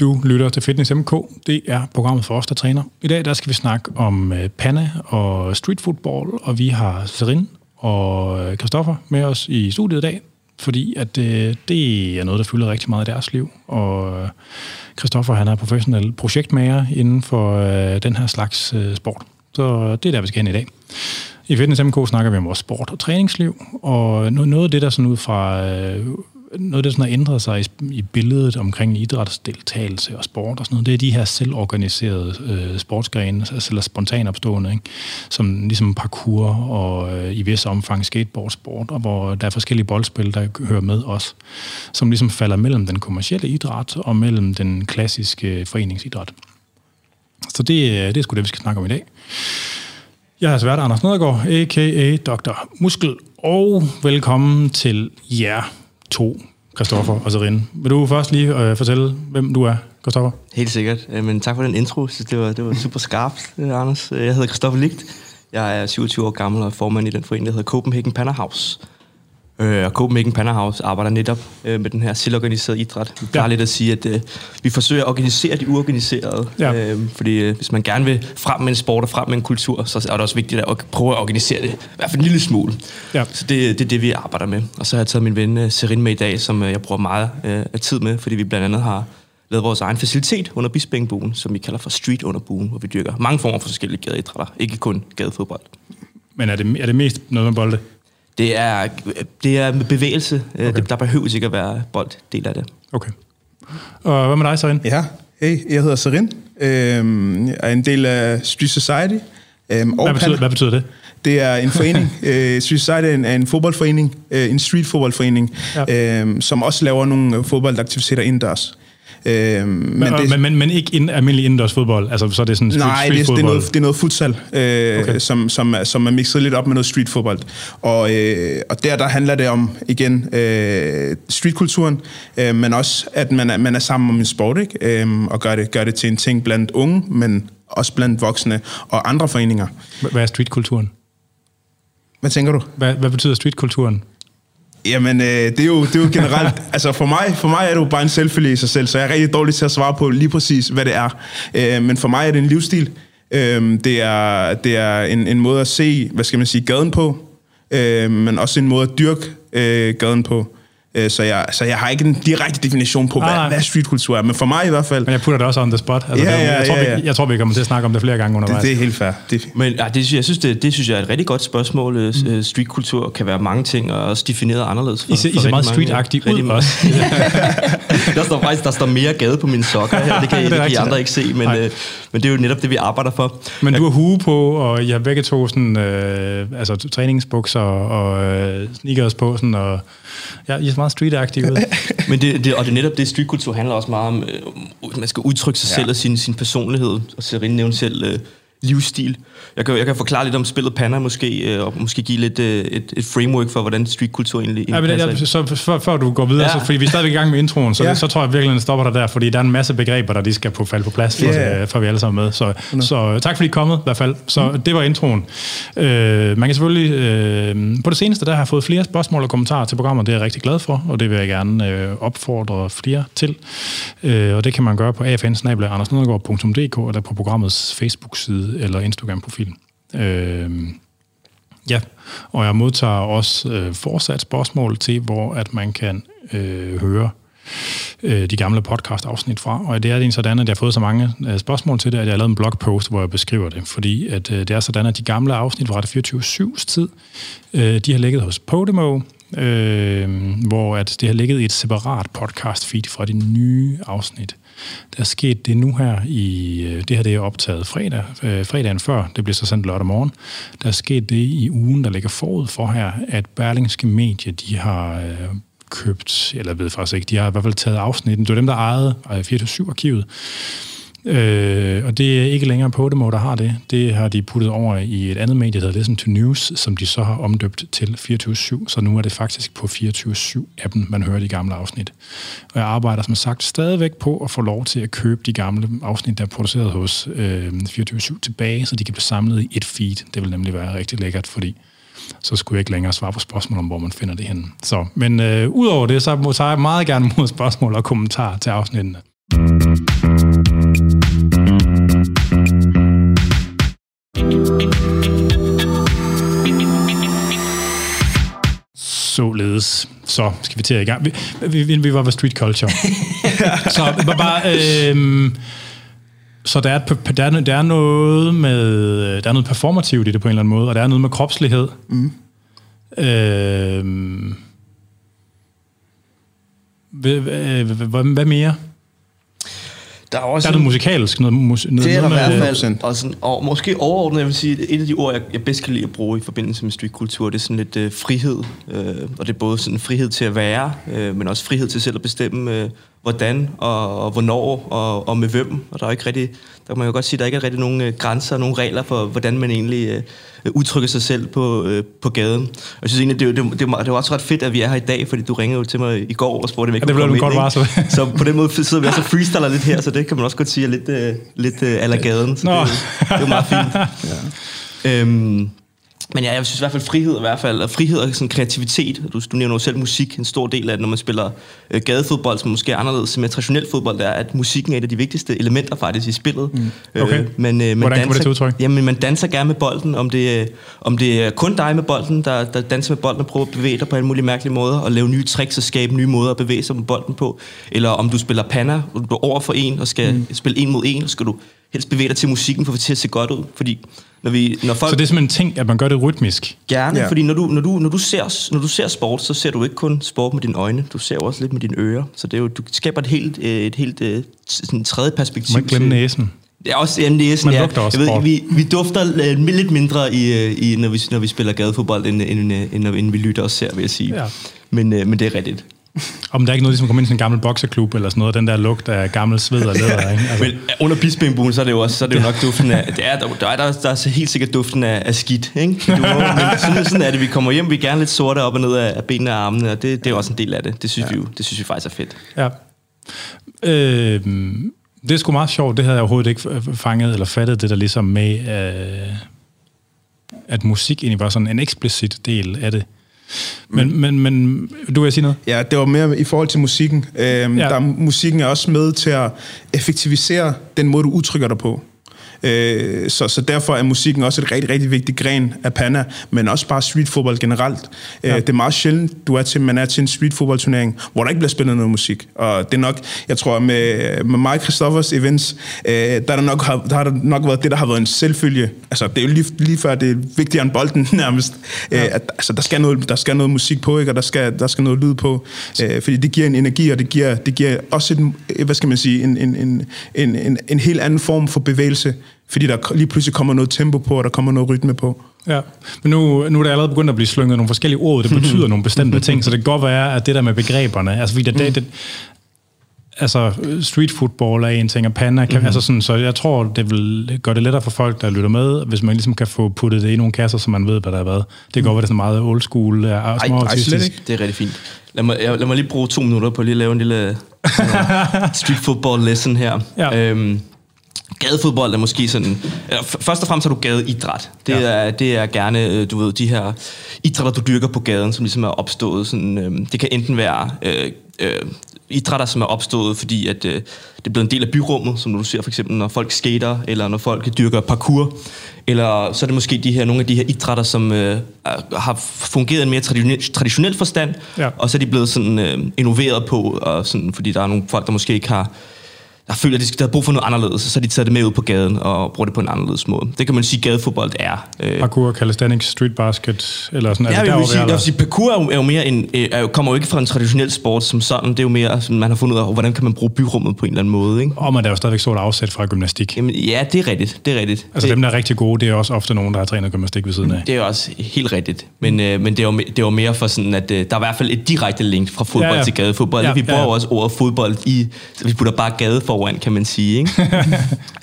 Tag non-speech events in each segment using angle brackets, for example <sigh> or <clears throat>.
Du lytter til Fitness MK. Det er programmet for os, der træner. I dag der skal vi snakke om øh, panna og street football, og vi har Serin og øh, Christoffer med os i studiet i dag, fordi at øh, det er noget, der fylder rigtig meget i deres liv. Og øh, Christoffer han er professionel projektmager inden for øh, den her slags øh, sport. Så det er der, vi skal hen i dag. I Fitness MK snakker vi om vores sport og træningsliv, og noget af det, der sådan ud fra øh, noget, der sådan har ændret sig i, i billedet omkring idrætsdeltagelse og sport og sådan noget, det er de her selvorganiserede øh, sportsgrene, altså eller spontan opstående, ikke? som ligesom parkour og øh, i vis omfang skateboardsport, og hvor der er forskellige boldspil, der hører med os, som ligesom falder mellem den kommercielle idræt og mellem den klassiske øh, foreningsidræt. Så det, øh, det er sgu det, vi skal snakke om i dag. Jeg er svært Anders Nedergaard, a.k.a. Dr. Muskel, og velkommen til jer to, Kristoffer og Serine. Vil du først lige øh, fortælle, hvem du er, Kristoffer? Helt sikkert, øh, men tak for den intro. Det var, det var super skarpt, <laughs> øh, Anders. Jeg hedder Kristoffer Ligt. Jeg er 27 år gammel og formand i den forening, der hedder Copenhagen Pannerhouse. Øh, og Copenhagen Pannerhouse arbejder netop øh, med den her selvorganiserede idræt. Vi plejer ja. lidt at sige, at øh, vi forsøger at organisere de uorganiserede. Ja. Øh, fordi øh, hvis man gerne vil frem med en sport og frem med en kultur, så er det også vigtigt at prøve at organisere det. I hvert fald en lille smule. Ja. Så det, det er det, vi arbejder med. Og så har jeg taget min ven øh, Serin med i dag, som øh, jeg bruger meget øh, af tid med, fordi vi blandt andet har lavet vores egen facilitet under Bispingbuen, som vi kalder for Street under buen, hvor vi dyrker mange former for forskellige gadeidrætter, ikke kun gadefodbold. Men er det, er det mest noget med bolde? Det er, det er med bevægelse. Okay. Det, der behøver ikke at være bold del af det. Okay. Og hvad med dig, Serin? Ja, hey, jeg hedder Serin. Øhm, jeg er en del af Street Society. Øhm, hvad, betyder, hvad betyder det? Det er en forening. <laughs> øh, Street Society er en, er en fodboldforening, øh, en street fodboldforening, ja. øh, som også laver nogle fodboldaktiviteter indendørs. Øh, men, men, det, men, men, men ikke ind, almindelig indendørs fodbold? Altså, så er det sådan street, nej, street det, det, er noget, det er noget futsal, øh, okay. som, som, som er mixet lidt op med noget street fodbold. Og, øh, og der, der handler det om, igen, øh, streetkulturen, øh, men også, at man er, man er sammen om en sport, ikke? Øh, og gør det, gør det til en ting blandt unge, men også blandt voksne og andre foreninger. Hvad er streetkulturen? Hvad tænker du? Hvad, hvad betyder streetkulturen? Jamen, øh, det, er jo, det er jo generelt... <laughs> altså, for mig, for mig er det jo bare en selvfølge i sig selv, så jeg er rigtig dårlig til at svare på lige præcis, hvad det er. Øh, men for mig er det en livsstil. Øh, det er, det er en, en måde at se, hvad skal man sige, gaden på, øh, men også en måde at dyrke øh, gaden på. Øh, så jeg, så jeg har ikke en direkte definition på, hvad, ah, hvad streetkultur er, men for mig i hvert fald... Men jeg putter det også on the spot. Altså, ja, ja, jeg, tror, ja, ja. Vi, jeg tror, vi kommer til at snakke om det flere gange undervejs. Det, det er helt fair. Det... Men ja, det, jeg synes, det, det synes jeg er et rigtig godt spørgsmål. Mm. Streetkultur kan være mange ting, og også defineret anderledes. For, I ser, for I ser meget street ud også. <laughs> der står faktisk der står mere gade på mine sokker her. Det kan, <laughs> det, det kan I andre ikke se, men, øh, men det er jo netop det, vi arbejder for. Men du har hue på, og I har begge to sådan, øh, altså, træningsbukser og øh, sneakers på, sådan, og ja, I er meget street ud. <laughs> Men det, det, og det netop det, streetkultur handler også meget om, øh, man skal udtrykke sig ja. selv og sin, sin personlighed. Og Serine nævnte selv øh, livsstil. Jeg kan, jeg kan forklare lidt om spillet Panna måske, øh, og måske give lidt øh, et, et framework for, hvordan streetkultur egentlig, ja, men, ja, så, før, før du går videre, ja. så, fordi vi er stadigvæk i gang med introen, så, ja. det, så tror jeg virkelig, at stopper der der, fordi der er en masse begreber, der de skal på falde på plads, for, yeah. for vi alle sammen med. Så, no. så tak fordi I er kommet, i hvert fald. Så mm. det var introen. Øh, man kan selvfølgelig... Øh, på det seneste, der har jeg fået flere spørgsmål og kommentarer til programmet, det er jeg rigtig glad for, og det vil jeg gerne øh, opfordre flere til. Øh, og det kan man gøre på afn eller på programmets Facebook-side eller Instagram-profil. Øh, ja, og jeg modtager også øh, fortsat spørgsmål til, hvor at man kan øh, høre øh, de gamle podcast-afsnit fra. Og det er det sådan, at jeg har fået så mange øh, spørgsmål til det, at jeg har lavet en blogpost, hvor jeg beskriver det. Fordi at, øh, det er sådan, at de gamle afsnit fra 24-7's tid, øh, de har ligget hos Podimo, øh, hvor at det har ligget i et separat podcast-feed fra de nye afsnit. Der er sket det nu her i, øh, det her det er optaget fredag, øh, fredagen før, det bliver så sendt lørdag morgen. Der er sket det i ugen, der ligger forud for her, at Berlingske Medie, de har øh, købt, eller ved faktisk ikke, de har i hvert fald taget afsnitten. Det var dem, der ejede 24-7-arkivet. Øh, Øh, og det er ikke længere Podimo, der har det. Det har de puttet over i et andet medie, der hedder Listen to News, som de så har omdøbt til 24-7. Så nu er det faktisk på 24-7-appen, man hører de gamle afsnit. Og jeg arbejder som sagt stadigvæk på at få lov til at købe de gamle afsnit, der er produceret hos øh, 24-7 tilbage, så de kan blive samlet i et feed. Det vil nemlig være rigtig lækkert, fordi så skulle jeg ikke længere svare på spørgsmål om, hvor man finder det henne. Så, men øh, udover det, så tager jeg meget gerne mod spørgsmål og kommentarer til afsnittene. Således. Så skal vi til at i gang. Vi, vi, vi var ved street culture. <laughs> så bare... Øh, så der er, der, er, der er noget med øh, der er noget performativt i det på en eller anden måde, og der er noget med kropslighed. Mm. Øhm, øh, hvad, hvad, hvad, hvad mere? Der er også der er noget musikalsk. Noget, mus, noget, det er der i hvert fald. Og, sådan, og måske overordnet, jeg vil sige, et af de ord, jeg, jeg bedst kan lide at bruge i forbindelse med streetkultur, det er sådan lidt øh, frihed. Øh, og det er både sådan frihed til at være, øh, men også frihed til selv at bestemme, øh, hvordan og, og hvornår og, og med hvem. Og der er ikke rigtig, der kan man jo godt sige, at der ikke er rigtig nogen øh, grænser og nogen regler for, hvordan man egentlig øh, udtrykker sig selv på, øh, på gaden. Og jeg synes egentlig, det, det, det, det, var også ret fedt, at vi er her i dag, fordi du ringede jo til mig i går og spurgte, om jeg ja, det blev godt varsel. Så på den måde sidder vi også og freestyler lidt her, så det kan man også godt sige er lidt, øh, lidt øh, ala gaden. Så det, det, er meget fint. <laughs> ja. øhm, men ja, jeg synes i hvert fald frihed i hvert fald, og frihed og sådan kreativitet. Du, du nævner jo selv musik, en stor del af det, når man spiller øh, gadefodbold, som måske er anderledes med traditionel fodbold, er, at musikken er et af de vigtigste elementer faktisk i spillet. Mm. Øh, okay. Øh, men, øh, man Hvordan danser, det til udtryk? Jamen, man danser gerne med bolden, om det, øh, om det er kun dig med bolden, der, der danser med bolden og prøver at bevæge dig på en mulig mærkelig måde, og lave nye tricks og skabe nye måder at bevæge sig med bolden på. Eller om du spiller panna, og du er over for en og skal mm. spille en mod en, og skal du helst bevæge dig til musikken for at få til at se godt ud. Fordi når vi, når folk, så det er simpelthen en ting, at man gør det rytmisk? Gerne, ja. fordi når du, når, du, når, du ser, når du ser sport, så ser du ikke kun sport med dine øjne, du ser også lidt med dine ører. Så det er jo, du skaber et helt, øh, et helt øh, sådan tredje perspektiv. Man glemmer næsen. Det er også ja, næsen, Man ja. også jeg ved, vi, vi dufter lidt mindre, i, i, når, vi, når vi spiller gadefodbold, end, end, end, end, end vi lytter og ser, vil jeg sige. Ja. Men, men det er rigtigt. Om der er ikke noget, ligesom at komme ind i en gammel bokseklub eller sådan noget, den der lugt af gammel sved og læder, ikke? Altså. Men under bispingbuen, så er det jo også så er det jo nok duften af, det er, der, der, der, der er helt sikkert duften af, af skidt, ikke? Du men sådan, sådan er det, vi kommer hjem, vi er gerne lidt sorte op og ned af, af benene og armene, og det, det er også en del af det. Det synes, ja. vi, jo, det synes vi faktisk er fedt. Ja. Øh, det er sgu meget sjovt, det havde jeg overhovedet ikke fanget eller fattet, det der ligesom med, øh, at musik egentlig var sådan en eksplicit del af det. Men, men, men du vil sige noget? Ja, det var mere i forhold til musikken. Øhm, ja. der, musikken er også med til at effektivisere den måde, du udtrykker dig på. Øh, så, så derfor er musikken også et rigtig, rigtig vigtigt gren af Panna, men også bare streetfodbold generelt. Øh, ja. Det er meget sjældent, du er til, man er til en streetfodboldturnering, hvor der ikke bliver spillet noget musik. Og det er nok, jeg tror, med, med mig Christoffers events, øh, der, er der, nok, der har der nok været det, der har været en selvfølge. Altså, det er jo lige, lige før, det er vigtigere end bolden <laughs> nærmest. Ja. Øh, at, altså, der skal, noget, der skal noget musik på, ikke? og der skal, der skal noget lyd på. Øh, fordi det giver en energi, og det giver, det giver også en, hvad skal man sige, en, en, en, en, en, en helt anden form for bevægelse fordi der lige pludselig kommer noget tempo på, og der kommer noget rytme på. Ja, men nu, nu er der allerede begyndt at blive slynget nogle forskellige ord, det betyder <laughs> nogle bestemte ting, så det kan godt være, at det der med begreberne, altså fordi det, det, det altså street football er en ting, og panda kan, mm-hmm. altså sådan, så jeg tror, det vil gøre det lettere for folk, der lytter med, hvis man ligesom kan få puttet det i nogle kasser, så man ved, hvad der er hvad. Det går mm. være det sådan meget old school, og ej, ej, slet ikke. Det er rigtig fint. Lad mig, jeg, lad mig lige bruge to minutter på at lige lave en lille uh, <laughs> street football lesson her. Ja. Øhm, Gadefodbold er måske sådan... Eller først og fremmest har du gadeidræt. Det, ja. er, det er gerne, øh, du ved, de her idrætter, du dyrker på gaden, som ligesom er opstået. Sådan, øh, det kan enten være øh, øh, idrætter, som er opstået, fordi at, øh, det er blevet en del af byrummet, som du ser for eksempel, når folk skater, eller når folk dyrker parkour. Eller så er det måske de her, nogle af de her idrætter, som øh, har fungeret i en mere traditionel, traditionel forstand, ja. og så er de blevet sådan, øh, innoveret på, og sådan, fordi der er nogle folk, der måske ikke har der føler, at de har brug for noget anderledes, så de tager det med ud på gaden og bruger det på en anderledes måde. Det kan man sige, gadefodbold er. Øh. Parkour, calisthenics, street basket, eller sådan ja, jeg vil sige, jeg vil sige, parkour er jo, er jo mere en, øh, er jo, kommer jo ikke fra en traditionel sport som sådan. Det er jo mere, som man har fundet ud af, hvordan kan man bruge byrummet på en eller anden måde. Ikke? Og man er jo stadigvæk stort afsæt fra gymnastik. Jamen, ja, det er rigtigt. Det er rigtigt. Altså det, dem, der er rigtig gode, det er også ofte nogen, der har trænet gymnastik ved siden af. Det er også helt rigtigt. Men, øh, men det, er jo, det jo mere for sådan, at øh, der er i hvert fald et direkte link fra fodbold ja, ja. til gadefodbold. Ja, vi bruger ja, ja. også ordet fodbold i, vi putter bare gade foran, kan man sige ikke?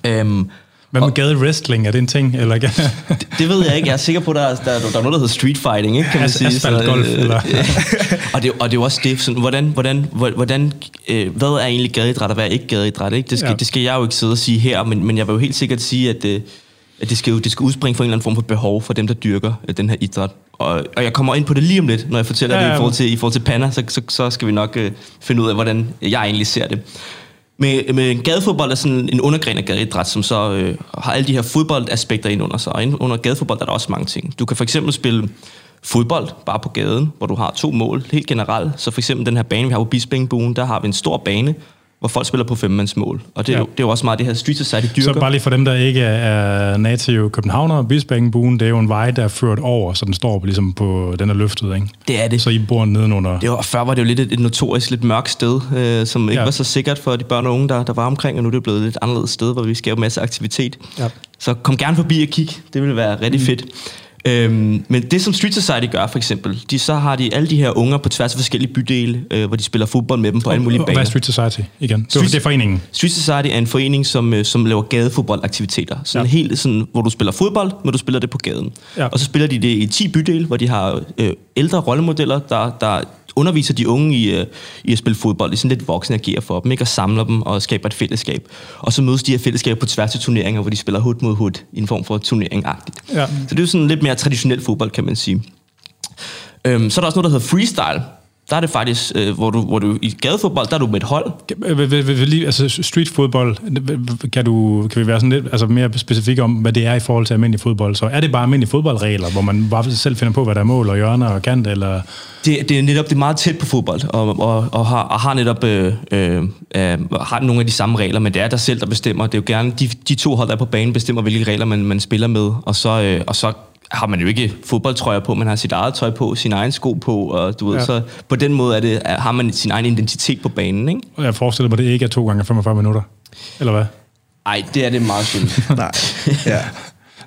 <laughs> øhm, hvad med gade wrestling? Er det en ting? Eller? <laughs> det, det ved jeg ikke. Jeg er sikker på, at der, der, der er noget, der hedder street fighting, ikke? kan man sige. Asfalt golf, øh, eller? <laughs> og, det, og det er jo også det, sådan, hvordan, hvordan, hvordan øh, hvad er egentlig gadeidræt, og hvad er ikke gadeidræt? Ikke? Det, skal, ja. det skal jeg jo ikke sidde og sige her, men, men jeg vil jo helt sikkert sige, at, øh, at det, skal jo, det skal udspringe fra en eller anden form for behov for dem, der dyrker øh, den her idræt. Og, og jeg kommer ind på det lige om lidt, når jeg fortæller ja, ja. det i forhold til, i forhold til Panna, så, så, så skal vi nok øh, finde ud af, hvordan jeg egentlig ser det. Med, med gadefodbold er sådan en undergren af gadeidræt, som så øh, har alle de her fodboldaspekter ind under sig. Og ind under gadefodbold er der også mange ting. Du kan for eksempel spille fodbold, bare på gaden, hvor du har to mål, helt generelt. Så for eksempel den her bane, vi har på Bispingbuen, der har vi en stor bane, hvor folk spiller på femmandsmål. Og det, ja. det er jo også meget det her Street Society dyrker. Så bare lige for dem, der ikke er native københavner, Bispingbuen, det er jo en vej, der er ført over, så den står ligesom på, den er løftet, ikke? Det er det. Så I bor nedenunder. Det var, før var det jo lidt et, et notorisk, lidt mørkt sted, øh, som ikke ja. var så sikkert for de børn og unge, der, der var omkring, og nu er det blevet et lidt anderledes sted, hvor vi skaber masser af aktivitet. Ja. Så kom gerne forbi og kig. Det ville være rigtig mm. fedt. Øhm, men det, som Street Society gør, for eksempel, de, så har de alle de her unger på tværs af forskellige bydele, øh, hvor de spiller fodbold med dem på alle mulige baner. Hvad er Street Society igen? Street, det er foreningen? Street Society er en forening, som, øh, som laver gadefodboldaktiviteter. Sådan ja. helt sådan, hvor du spiller fodbold, men du spiller det på gaden. Ja. Og så spiller de det i 10 bydele, hvor de har øh, ældre rollemodeller, der, der underviser de unge i, uh, i at spille fodbold, sådan lidt voksen agerer for dem, ikke? og samler dem og skaber et fællesskab. Og så mødes de her fællesskaber på tværs af turneringer, hvor de spiller hud mod hud i en form for turnering -agtigt. Ja. Så det er jo sådan lidt mere traditionel fodbold, kan man sige. Øhm, så er der også noget, der hedder freestyle, der er det faktisk, øh, hvor, du, hvor du i gadefodbold, der er du med et hold. Altså streetfodbold, kan, du, kan vi være sådan lidt altså mere specifikke om, hvad det er i forhold til almindelig fodbold? Så er det bare almindelige fodboldregler, hvor man bare selv finder på, hvad der er mål og hjørner og kant, eller... Det, det er netop det er meget tæt på fodbold, og, og, og, har, og har netop øh, øh, har nogle af de samme regler, men det er dig selv, der bestemmer. Det er jo gerne, de, de to hold, der er på banen, bestemmer, hvilke regler man, man spiller med, og så, øh, og så har man jo ikke fodboldtrøjer på, man har sit eget tøj på, sin egen sko på, og du ved, ja. så på den måde er det, er, har man sin egen identitet på banen, ikke? Og jeg forestiller mig, det ikke er to gange 45 minutter, eller hvad? Nej, det er det meget sjældent. <laughs> Nej, ja.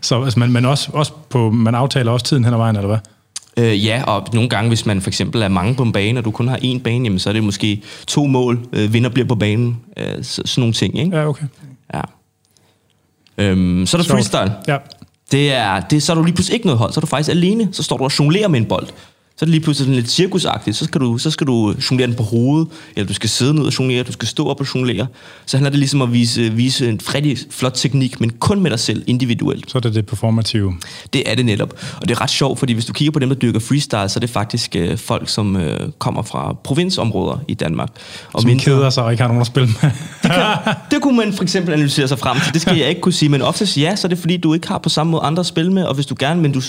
Så altså, man, man, også, også på, man aftaler også tiden hen ad vejen, eller hvad? Øh, ja, og nogle gange, hvis man for eksempel er mange på en bane, og du kun har én bane, jamen, så er det måske to mål, øh, vinder bliver på banen, øh, så, sådan nogle ting, ikke? Ja, okay. Ja. Øhm, så er der freestyle. Ja. Det er, det, så er du lige pludselig ikke noget hold, så er du faktisk alene. Så står du og jonglerer med en bold så er det lige pludselig sådan lidt cirkusagtigt. Så skal du, så skal du jonglere den på hovedet, eller du skal sidde ned og jonglere, du skal stå op og jonglere. Så handler det ligesom at vise, vise en rigtig flot teknik, men kun med dig selv, individuelt. Så er det det performative. Det er det netop. Og det er ret sjovt, fordi hvis du kigger på dem, der dyrker freestyle, så er det faktisk øh, folk, som øh, kommer fra provinsområder i Danmark. Og som mindre, keder sig og ikke har nogen at spille med. det, kan, det kunne man for eksempel analysere sig frem til. Det skal jeg ikke kunne sige, men oftest ja, så er det fordi, du ikke har på samme måde andre at spille med, og hvis du gerne, men du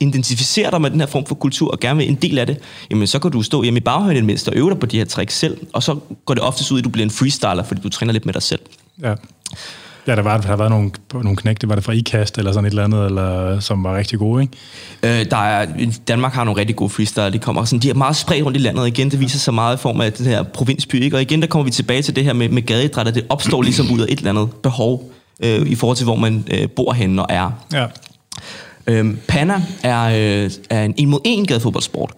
identificerer dig med den her form for kultur, og gerne vil en del af det, jamen så kan du stå hjemme i baghøjden mindst og øve dig på de her tricks selv, og så går det oftest ud, at du bliver en freestyler, fordi du træner lidt med dig selv. Ja. Ja, der var, der var nogle, nogle knægte, var det fra IKAST eller sådan et eller andet, eller, som var rigtig gode, ikke? Øh, der er, Danmark har nogle rigtig gode freestyle. De, kommer sådan, de er meget spredt rundt i landet. Igen, det viser sig meget i form af den her provinsby. Ikke? Og igen, der kommer vi tilbage til det her med, med gadeidræt, det opstår ligesom ud af et eller andet behov, øh, i forhold til, hvor man øh, bor henne og er. Ja. Øhm, Panna er, øh, er en en-mod-en gadefodboldsport.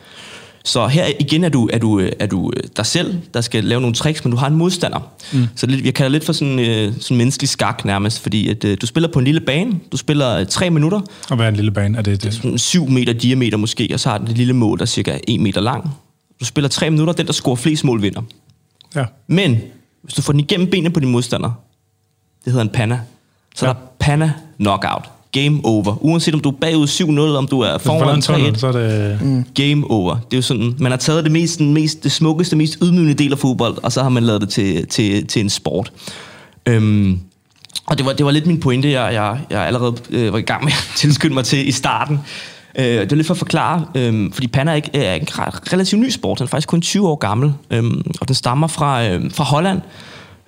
Så her igen er du, er du, er du øh, dig selv, der skal lave nogle tricks, men du har en modstander. Mm. Så det, jeg kalder det lidt for sådan, øh, sådan menneskelig skak nærmest, fordi at, øh, du spiller på en lille bane, du spiller øh, tre minutter. Og hvad er en lille bane? Er det, det? Sådan syv meter diameter måske, og så har den et lille mål, der er cirka en meter lang. Du spiller tre minutter, den der scorer flest mål vinder. Ja. Men hvis du får den igennem benene på din modstander, det hedder en panna, så ja. der er panna knockout game over. Uanset om du er bagud 7-0, om du er foran 3 så er det... Mm. Game over. Det er jo sådan, man har taget det, mest, den mest, det smukkeste, mest ydmygende del af fodbold, og så har man lavet det til, til, til en sport. Øhm, og det var, det var lidt min pointe, jeg, jeg, jeg allerede øh, var i gang med at <laughs> tilskynde mig til i starten. Øh, det er lidt for at forklare, øh, fordi Panna er, ikke, er en relativt ny sport. Den er faktisk kun 20 år gammel, øh, og den stammer fra, øh, fra Holland.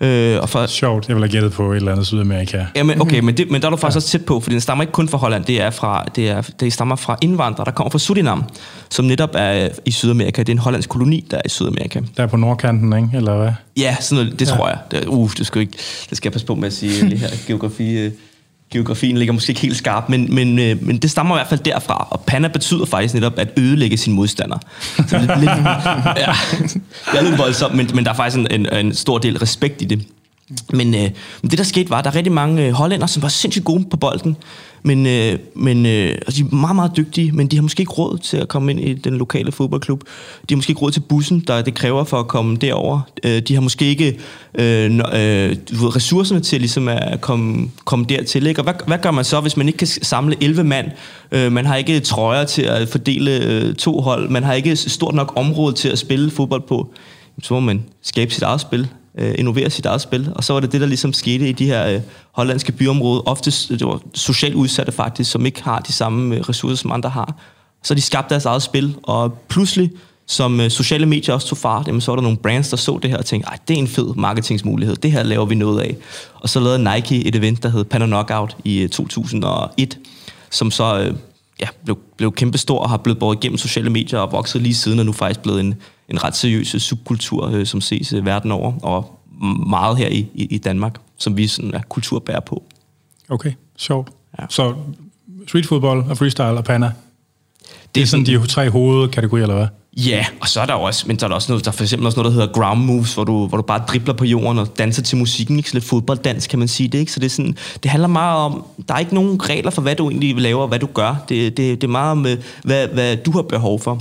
Øh, og for, Sjovt, jeg vil have gættet på et eller andet Sydamerika. Ja, men, okay, men, det, men der er du faktisk ja. også tæt på, for den stammer ikke kun fra Holland, det er fra, det, er, det stammer fra indvandrere, der kommer fra Surinam, som netop er i Sydamerika. Det er en hollandsk koloni, der er i Sydamerika. Der er på nordkanten, ikke? Eller hvad? Ja, sådan noget, det ja. tror jeg. Det, uh, det skal, ikke, det skal jeg passe på med at sige lige her. <laughs> Geografi, øh, geografien ligger måske ikke helt skarp, men, men, øh, men det stammer i hvert fald derfra. Og panna betyder faktisk netop at ødelægge sin modstander. Så lidt, lidt, ja, det er lidt <laughs> voldsomt, men, men der er faktisk en, en, en stor del respekt i det. Men øh, det, der skete, var, at der er rigtig mange øh, hollænder, som var sindssygt gode på bolden. Men, øh, men øh, altså, de er meget, meget dygtige, men de har måske ikke råd til at komme ind i den lokale fodboldklub. De har måske ikke råd til bussen, der det kræver for at komme derover. Øh, de har måske ikke øh, øh, ressourcerne til ligesom at komme, komme dertil. Ikke? Og hvad, hvad gør man så, hvis man ikke kan samle 11 mand? Øh, man har ikke trøjer til at fordele øh, to hold. Man har ikke stort nok område til at spille fodbold på. Så må man skabe sit eget spil øh, innovere sit eget spil. Og så var det det, der ligesom skete i de her øh, hollandske byområder. Ofte det var socialt udsatte faktisk, som ikke har de samme øh, ressourcer, som andre har. Så de skabte deres eget spil, og pludselig, som øh, sociale medier også tog fart, jamen, så var der nogle brands, der så det her og tænkte, at det er en fed marketingsmulighed, det her laver vi noget af. Og så lavede Nike et event, der hed Panda Knockout i øh, 2001, som så øh, ja, blev, blev kæmpestor og har blevet båret igennem sociale medier og vokset lige siden, og nu faktisk blevet en, en ret seriøs subkultur, øh, som ses øh, verden over, og meget her i, i, i Danmark, som vi sådan er kulturbærer på. Okay, sjovt. Ja. Så street football og freestyle og panda, det er sådan de tre hovedkategorier, eller hvad? Ja, og så er der også, men så er der også noget, der er for eksempel også noget, der hedder ground moves, hvor du, hvor du bare dribler på jorden og danser til musikken, ikke? Så lidt fodbolddans, kan man sige det, ikke? Så det, er sådan, det handler meget om, der er ikke nogen regler for, hvad du egentlig laver og hvad du gør. Det, det, det er meget om, hvad, hvad du har behov for.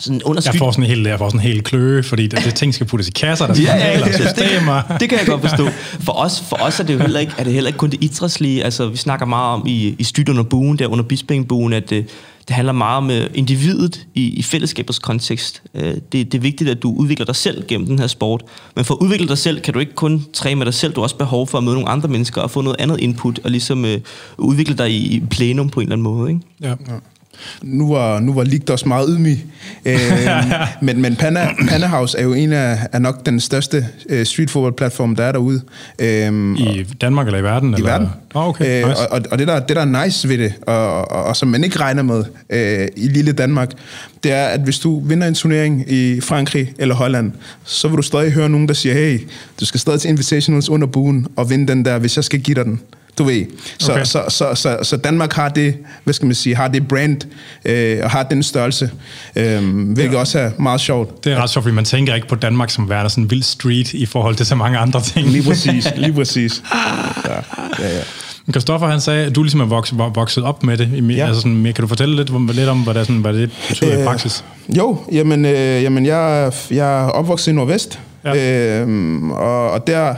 Sådan under jeg får sådan en hel, jeg får sådan en hel kløe, fordi det, det ting skal puttes i kasser, der skal ja, ja, ja, systemer. Det, det, kan jeg godt forstå. <laughs> For os, for os er det jo heller ikke, er det heller ikke kun det idrætslige. Altså, vi snakker meget om i, i Styt under buen, der under Bispingbuen, at det, det handler meget om øh, individet i, i fællesskabets kontekst. Øh, det, det er vigtigt, at du udvikler dig selv gennem den her sport. Men for at udvikle dig selv, kan du ikke kun træne med dig selv. Du har også behov for at møde nogle andre mennesker og få noget andet input, og ligesom øh, udvikle dig i, i plenum på en eller anden måde. Ikke? Ja. ja. Nu var, nu var Ligt også meget ydmyg. <laughs> Øh, men men Panda, Panda House er jo en af er nok den største øh, streetfodboldplatform, der er derude. Øh, I Danmark eller i verden? I eller? verden. Oh, okay. Øh, nice. og, og det, der, det, der er nice ved det, og, og, og som man ikke regner med øh, i lille Danmark, det er, at hvis du vinder en turnering i Frankrig eller Holland, så vil du stadig høre nogen, der siger, hey, du skal stadig til Invitationals under buen og vinde den der, hvis jeg skal give dig den. Du ved. Så, okay. så, så, så, så Danmark har det, hvad skal man sige, har det brand, øh, og har den størrelse, øh, hvilket ja. også er meget sjovt. Det er ret sjovt, fordi man tænker ikke på Danmark som værende sådan en vild street i forhold til så mange andre ting. Lige præcis, lige præcis. Ja, ja, ja. Kristoffer han sagde, at du ligesom er vokset, vokset op med det. Ja. Altså sådan, kan du fortælle lidt, lidt om, hvad det, sådan, hvad det betyder øh, i praksis? Jo, jamen, øh, jamen jeg, jeg er opvokset i Nordvest, Ja. Øhm, og, og der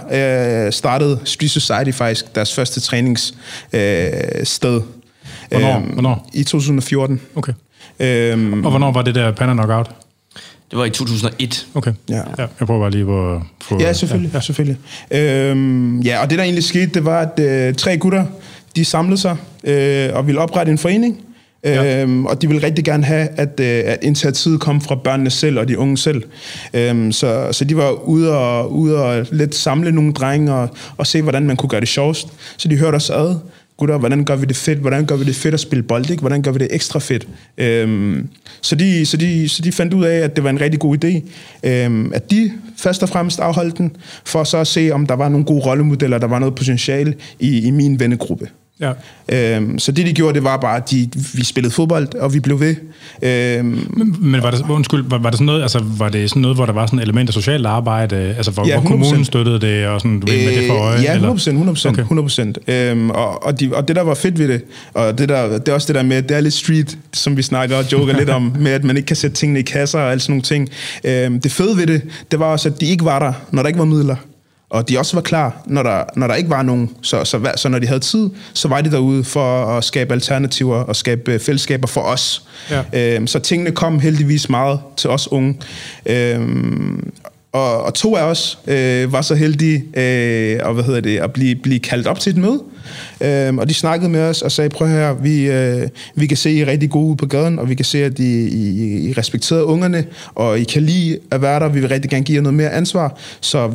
øh, startede Street Society faktisk deres første træningssted. Øh, sted. hvornår? Øhm, hvornår? I 2014. Okay. Øhm, og hvornår var det der Panda Knockout? Det var i 2001. Okay. Ja. ja jeg prøver bare lige at få... Ja, selvfølgelig. Ja, ja selvfølgelig. Øhm, ja, og det der egentlig skete, det var, at øh, tre gutter, de samlede sig øh, og ville oprette en forening. Ja. Øhm, og de vil rigtig gerne have, at, øh, at initiativet kom fra børnene selv og de unge selv. Øhm, så, så de var ude og, ude og lidt samle nogle drenge og, og se, hvordan man kunne gøre det sjovest. Så de hørte os ad. Gutter, hvordan gør vi det fedt? Hvordan gør vi det fedt at spille bold? Ikke? Hvordan gør vi det ekstra fedt? Øhm, så, de, så, de, så de fandt ud af, at det var en rigtig god idé. Øhm, at de først og fremmest afholdt den, for så at se, om der var nogle gode rollemodeller, der var noget potentiale i, i min vennegruppe. Ja. Øhm, så det, de gjorde, det var bare, at de, vi spillede fodbold, og vi blev ved. Øhm, men, men var det, undskyld, var, var det sådan noget, altså, var det sådan noget, hvor der var sådan et element af socialt arbejde, altså hvor, ja, hvor kommunen støttede det, og sådan, du øh, med det for øje? Ja, 100 procent, 100 procent, okay. 100 Øhm, og, og, de, og det, der var fedt ved det, og det, der, det er også det der med, det er lidt street, som vi snakker og joker lidt om, <laughs> med at man ikke kan sætte tingene i kasser og alt sådan nogle ting. Øhm, det fede ved det, det var også, at de ikke var der, når der ikke var midler og de også var klar, når der, når der ikke var nogen. Så, så, så når de havde tid, så var de derude for at skabe alternativer og skabe øh, fællesskaber for os. Ja. Øhm, så tingene kom heldigvis meget til os unge. Øhm, og, og to af os øh, var så heldige øh, og, hvad hedder det, at blive, blive kaldt op til et møde. Øhm, og de snakkede med os og sagde, prøv her, vi, øh, vi kan se, I er rigtig gode ude på gaden, og vi kan se, at I, I, I respekterer ungerne, og I kan lide at være der. Vi vil rigtig gerne give jer noget mere ansvar. Så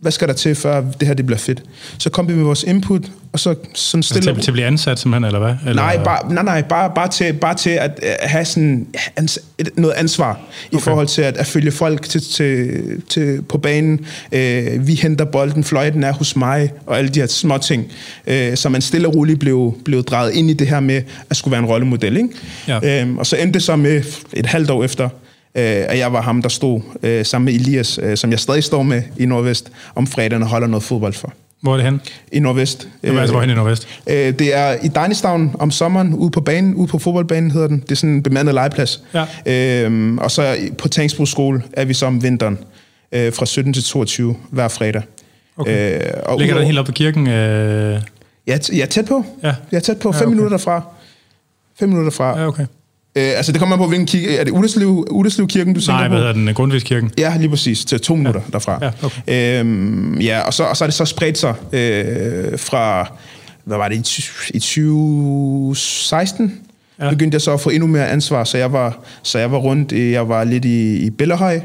hvad skal der til, før det her det bliver fedt? Så kom vi med vores input, og så sådan stille... Til, til at blive ansat simpelthen, eller hvad? Eller? Nej, bare, nej, nej bare, bare, til, bare til at øh, have sådan ans, et, noget ansvar okay. i forhold til at, at følge folk til, til, til, på banen. Øh, vi henter bolden, fløjten er hos mig, og alle de her små ting. Øh, så man stille og roligt blev, blev drejet ind i det her med at skulle være en rollemodel. Ikke? Ja. Øh, og så endte det så med et halvt år efter, øh, at jeg var ham, der stod øh, sammen med Elias, øh, som jeg stadig står med i Nordvest, om fredagen og holder noget fodbold for. Hvor er det hen? I Nordvest. Hvor altså, hvorhen i Nordvest? Øh, det er i Danistown om sommeren, ude på banen, ude på fodboldbanen hedder den. Det er sådan en bemandet legeplads. Ja. Øh, og så på Tangsbro skole er vi så om vinteren, øh, fra 17 til 22 hver fredag. Okay. Øh, og Ligger den helt op på kirken? Øh... Ja, jeg er tæt på. Ja. Jeg er tæt på. Fem ja, okay. minutter derfra. Fem minutter derfra. Ja, okay. Øh, altså, det kommer på, hvilken kirke. Er det Udeslev, Udeslev Kirken, du tænker Nej, på? Hvad hedder den? Grundtvigskirken? Ja, lige præcis. Til to minutter ja. derfra. Ja, okay. øhm, ja og, så, og så er det så spredt sig øh, fra, hvad var det, i, i 2016? ja. begyndte jeg så at få endnu mere ansvar, så jeg var, så jeg var rundt, jeg var lidt i, i Bellahøj,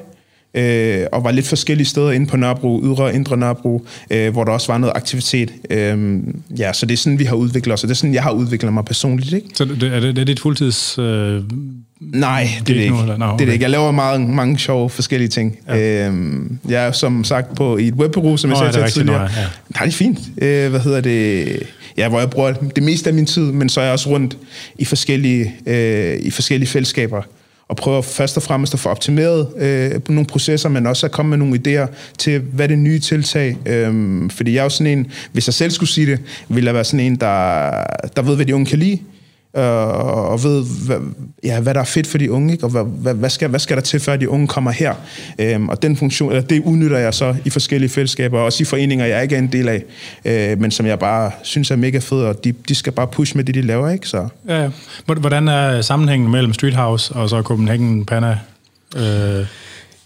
øh, og var lidt forskellige steder inde på Nørrebro, ydre og indre Nørrebro, øh, hvor der også var noget aktivitet. Øh, ja, så det er sådan, vi har udviklet os, og det er sådan, jeg har udviklet mig personligt. Ikke? Så det, er, det, er dit fuldtids... Øh Nej, det er det ikke. No, okay. Det er det ikke. Jeg laver meget, mange sjove forskellige ting. Ja. Øhm, jeg er som sagt på i et webbureau, som jeg oh, sagde til tidligere. Ja. Nej, det er fint. Øh, hvad hedder det? Ja, hvor jeg bruger det meste af min tid, men så er jeg også rundt i forskellige, øh, i forskellige fællesskaber og prøver først og fremmest at få optimeret øh, nogle processer, men også at komme med nogle idéer til, hvad det nye tiltag. Øh, fordi jeg er jo sådan en, hvis jeg selv skulle sige det, ville jeg være sådan en, der, der ved, hvad de unge kan lide, øh, og ved, hvad, ja, hvad der er fedt for de unge, ikke? og hvad, hvad, hvad, skal, hvad skal der til, før de unge kommer her. Øhm, og den funktion, eller det udnytter jeg så i forskellige fællesskaber, og også i foreninger, jeg ikke er en del af, øh, men som jeg bare synes er mega fede, og de, de skal bare push med det, de laver. Ikke? Så. Ja, ja. Hvordan er sammenhængen mellem Street House og så Copenhagen Panna? Øh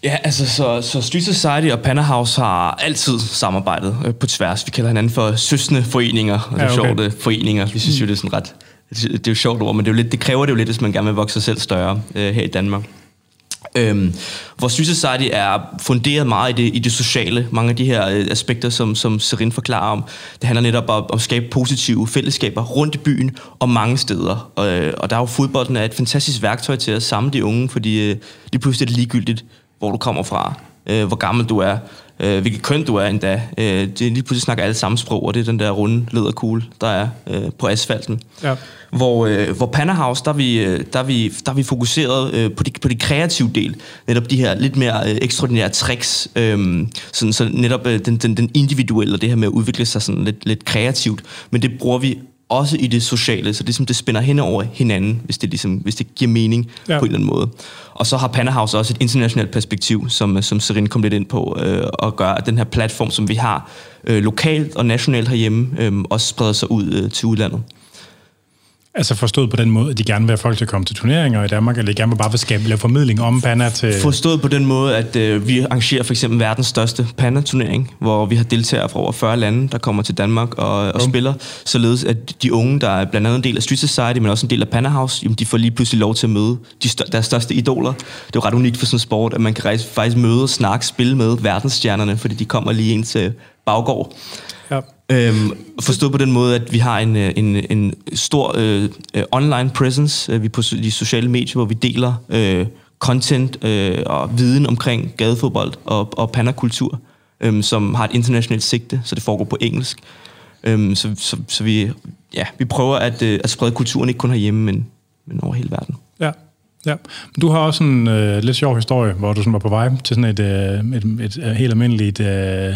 Ja, altså så, så Street Society og Panna House har altid samarbejdet øh, på tværs. Vi kalder hinanden for søsne foreninger, og det er ja, okay. sjovt, foreninger. Vi synes jo, det er sådan ret det er jo sjovt ord, men det, er jo lidt, det kræver det jo lidt, hvis man gerne vil vokse sig selv større øh, her i Danmark. Øhm, vores Street Society er funderet meget i det, i det sociale. Mange af de her øh, aspekter, som, som Serin forklarer om, det handler netop om, om at skabe positive fællesskaber rundt i byen og mange steder. Og, øh, og der er jo fodbolden er et fantastisk værktøj til at samle de unge, fordi øh, lige pludselig er det ligegyldigt, hvor du kommer fra, øh, hvor gammel du er, øh, hvilket køn du er endda. Øh, det er lige pludselig snakker alle samme sprog, og det er den der runde lederkugle, der er øh, på asfalten. Ja. Hvor, øh, hvor Panna House, der er vi, øh, der er vi, der er vi fokuseret øh, på, de, på de kreative del. Netop de her lidt mere øh, ekstraordinære tricks. Øh, sådan, så netop øh, den, den, den individuelle, og det her med at udvikle sig sådan lidt, lidt kreativt. Men det bruger vi også i det sociale, så det, som det spænder hen over hinanden, hvis det, ligesom, hvis det giver mening ja. på en eller anden måde. Og så har Panna House også et internationalt perspektiv, som, som Serin kom lidt ind på, øh, og gør, at den her platform, som vi har øh, lokalt og nationalt herhjemme, øh, også spreder sig ud øh, til udlandet. Altså forstået på den måde, at de gerne vil have folk til at komme til turneringer i Danmark, eller de gerne vil bare vil skabe, lave formidling om Panna til... Forstået på den måde, at øh, vi arrangerer for eksempel verdens største Panna-turnering, hvor vi har deltagere fra over 40 lande, der kommer til Danmark og, og um. spiller, således at de unge, der er blandt andet en del af Street Society, men også en del af Panna House, jamen, de får lige pludselig lov til at møde de stør- deres største idoler. Det er jo ret unikt for sådan en sport, at man kan rejse, faktisk møde, snakke, spille med verdensstjernerne, fordi de kommer lige ind til baggård. Ja. Øhm, forstået på den måde, at vi har en, øh, en, en stor øh, øh, online presence øh, vi på de sociale medier, hvor vi deler øh, content øh, og viden omkring gadefodbold og, og pandakultur, øh, som har et internationalt sigte, så det foregår på engelsk. Øh, så, så, så vi, ja, vi prøver at, øh, at sprede kulturen ikke kun herhjemme, men, men over hele verden. Ja. Ja, du har også en øh, lidt sjov historie, hvor du sådan var på vej til sådan et, øh, et, et, et helt almindeligt øh,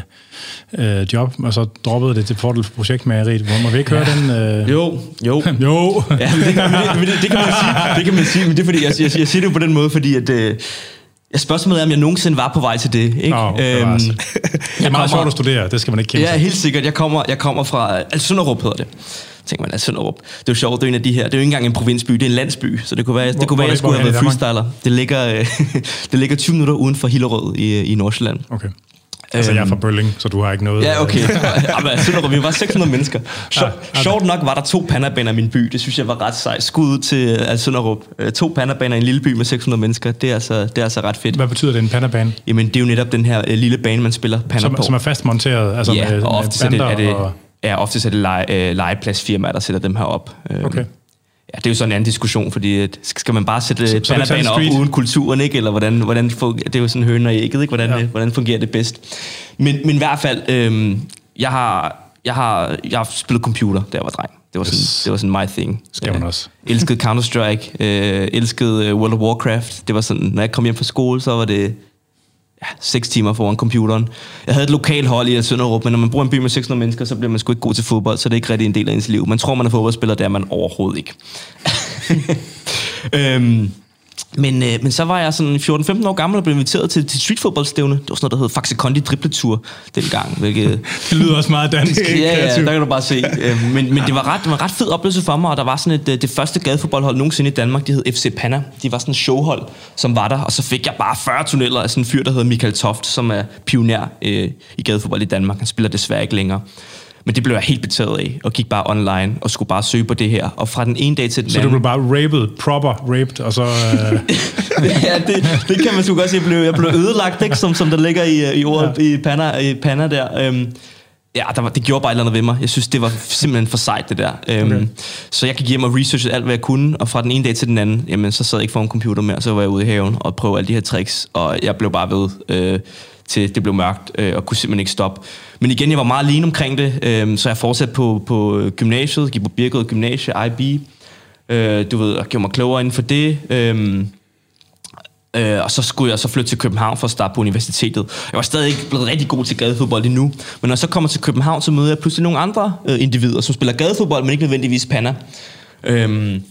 øh, job, og så droppede det til fordel for projektmageriet. Hvor må vi ikke høre ja. den? Øh... Jo, jo. <laughs> jo. ja, men det, men det, men det, det, kan man sige. Det kan man sige, men det er fordi, jeg, jeg, jeg siger det jo på den måde, fordi at... Øh, jeg spørgsmålet er, om jeg nogensinde var på vej til det. Ikke? Nå, det, øhm, altså. det er meget sjovt at studere, det skal man ikke kæmpe Ja, helt sikkert. Jeg kommer, jeg kommer fra Alsunderup, hedder det tænker man, at Sønderup, det er jo sjovt, det er en af de her, det er jo ikke engang en provinsby, det er en landsby, så det kunne være, hvor, det kunne være, jeg skulle have været freestyler. Det ligger, <laughs> det ligger 20 minutter uden for Hillerød i, i Nordsjælland. Okay. Altså, jeg er fra øhm, Bølling, så du har ikke noget... Ja, okay. <laughs> Jamen, Sønderup, vi var 600 mennesker. Sjovt nok var der to pandabaner i min by. Det synes jeg var ret sejt. Skud ud til altså, Sønderup. Øh, to pandabaner i en lille by med 600 mennesker. Det er, altså, det er altså ret fedt. Hvad betyder det, en pandabane? Jamen, det er jo netop den her lille bane, man spiller panda som, på. Som er fastmonteret? Altså ja, med, og ofte med er det, er det og Ja, ofte er det lege, øh, legepladsfirmaer, der sætter dem her op. Øhm, okay. Ja, det er jo sådan en anden diskussion, fordi skal man bare sætte bannerbaner op uden kulturen, ikke? Eller hvordan, hvordan det er jo sådan høn og ægget, ikke? Hvordan, ja. hvordan fungerer det bedst? Men, men i hvert fald, øhm, jeg, har, jeg, har, jeg har spillet computer, da jeg var dreng. Det var sådan, yes. det var sådan my thing. Skal man også. Øh, elskede Counter-Strike, øh, elskede World of Warcraft. Det var sådan, når jeg kom hjem fra skole, så var det ja, 6 timer foran computeren. Jeg havde et lokalt hold i Sønderup, men når man bor i en by med 600 mennesker, så bliver man sgu ikke god til fodbold, så det er ikke rigtig en del af ens liv. Man tror, man er fodboldspiller, det er man overhovedet ikke. <laughs> øhm, men, øh, men så var jeg sådan 14-15 år gammel og blev inviteret til, til streetfodboldstævne. Det var sådan noget, der hed Faxe Kondi dribletur dengang. Hvilket, <laughs> det lyder også meget dansk. ja, ja, der kan du bare se. Øh, men, men det var ret, det var ret fed oplevelse for mig, og der var sådan et, øh, det første gadefodboldhold nogensinde i Danmark, det hed FC Panna. De var sådan et showhold, som var der, og så fik jeg bare 40 tunneller af sådan en fyr, der hedder Michael Toft, som er pioner øh, i gadefodbold i Danmark. Han spiller desværre ikke længere. Men det blev jeg helt betaget af, og gik bare online og skulle bare søge på det her. Og fra den ene dag til den så anden... Så du blev bare raped, proper raped, og så... <laughs> Øh... ja, det, det kan man sgu godt sige. Jeg blev, jeg blev ødelagt, ikke? Som, som der ligger i, i ordet ja. i, panna, i panna der. Øhm, Ja, der var, det gjorde bare et eller andet ved mig. Jeg synes, det var simpelthen for sejt, det der. Øhm, okay. så jeg gik hjem og researchede alt, hvad jeg kunne, og fra den ene dag til den anden, jamen, så sad jeg ikke foran computer mere, så var jeg ude i haven og prøvede alle de her tricks, og jeg blev bare ved, øh, til det blev mørkt, øh, og kunne simpelthen ikke stoppe. Men igen, jeg var meget alene omkring det, øh, så jeg fortsatte på, på gymnasiet, gik på Birkerød Gymnasie, IB, øh, du ved, og gjorde mig klogere inden for det. Øh, Øh, og så skulle jeg så flytte til København for at starte på universitetet. Jeg var stadig ikke blevet rigtig god til gadefodbold endnu. Men når jeg så kommer til København, så møder jeg pludselig nogle andre øh, individer, som spiller gadefodbold, men ikke nødvendigvis panna. Øhm,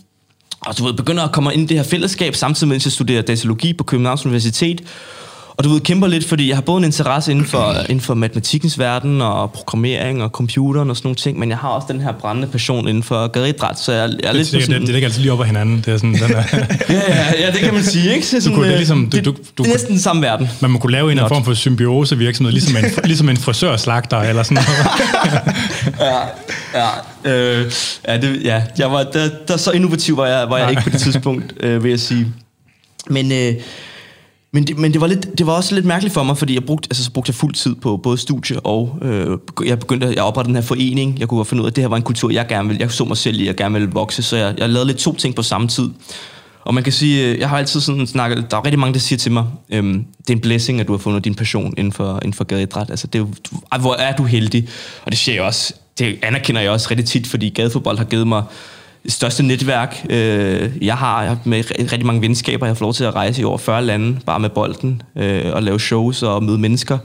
og du ved, begynder at komme ind i det her fællesskab, samtidig med at jeg studerer datalogi på Københavns Universitet. Og du ved, kæmper lidt, fordi jeg har både en interesse inden for, inden for matematikkens verden, og programmering og computeren og sådan nogle ting, men jeg har også den her brændende passion inden for gadidræt, så jeg, jeg er det, lidt det, sådan... Det, det ligger altid lige op ad hinanden. Det er sådan, den er, <laughs> ja, ja, ja, det kan man sige, ikke? Så sådan, du kunne, det er ligesom, du, det, du, du, det er næsten den samme verden. Man må kunne lave en eller form for symbiose virksomhed, ligesom en, <laughs> ligesom en frisørslagter eller sådan noget. <laughs> ja, ja, øh, ja, det, ja, jeg var, der, der, så innovativ var jeg, var jeg ikke på det tidspunkt, øh, vil jeg sige. Men... Øh, men det, men det var, lidt, det var også lidt mærkeligt for mig, fordi jeg brugte, altså, så brugte jeg fuld tid på både studie og øh, jeg begyndte at oprette den her forening. Jeg kunne finde ud af, at det her var en kultur, jeg gerne ville, jeg så mig selv i, jeg gerne ville vokse, så jeg, jeg lavede lidt to ting på samme tid. Og man kan sige, øh, jeg har altid sådan snakket, der er rigtig mange, der siger til mig, øhm, det er en blessing, at du har fundet din passion inden for, inden for gadeidræt. Altså, det er, du, hvor er du heldig? Og det siger jeg også, det anerkender jeg også rigtig tit, fordi gadefodbold har givet mig største netværk, øh, jeg har. Jeg har med rigtig mange venskaber. Jeg har fået lov til at rejse i over 40 lande, bare med bolden, øh, og lave shows og møde mennesker.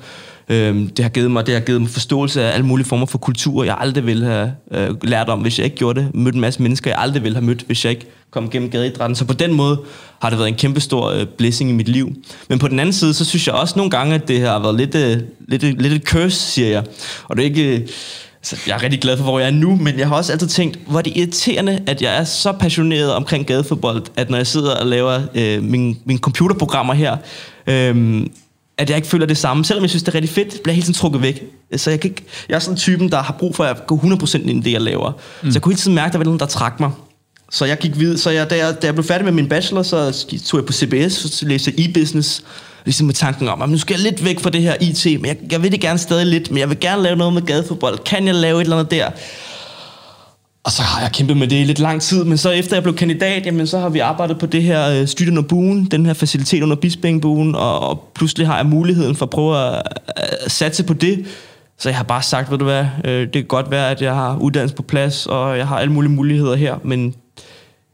Øh, det, har givet mig, det har givet mig forståelse af alle mulige former for kultur, jeg aldrig ville have øh, lært om, hvis jeg ikke gjorde det. Mødt en masse mennesker, jeg aldrig ville have mødt, hvis jeg ikke kom gennem gadeidrætten. Så på den måde har det været en kæmpe stor øh, blessing i mit liv. Men på den anden side, så synes jeg også nogle gange, at det har været lidt, øh, lidt, lidt et curse, siger jeg. Og det er ikke... Øh, så jeg er rigtig glad for, hvor jeg er nu, men jeg har også altid tænkt, hvor er det irriterende, at jeg er så passioneret omkring gadefodbold, at når jeg sidder og laver øh, mine, mine computerprogrammer her, øh, at jeg ikke føler det samme. Selvom jeg synes, det er rigtig fedt, bliver jeg hele tiden trukket væk. Så jeg, kan ikke, jeg er sådan en typen, der har brug for at gå 100% ind i det, jeg laver. Mm. Så jeg kunne hele tiden mærke, at der var nogen, der trak mig. Så jeg gik videre, så jeg, da, jeg, da jeg blev færdig med min bachelor, så tog jeg på CBS, og læste e-business, ligesom med tanken om, at nu skal jeg lidt væk fra det her IT, men jeg, jeg vil det gerne stadig lidt, men jeg vil gerne lave noget med gadefodbold. Kan jeg lave et eller andet der? Og så har jeg kæmpet med det i lidt lang tid, men så efter jeg blev kandidat, jamen, så har vi arbejdet på det her øh, studie under buen, den her facilitet under Bispingbuen, og, og pludselig har jeg muligheden for at prøve at, at satse på det. Så jeg har bare sagt, ved du hvad, øh, det kan godt være, at jeg har uddannelse på plads, og jeg har alle mulige muligheder her, men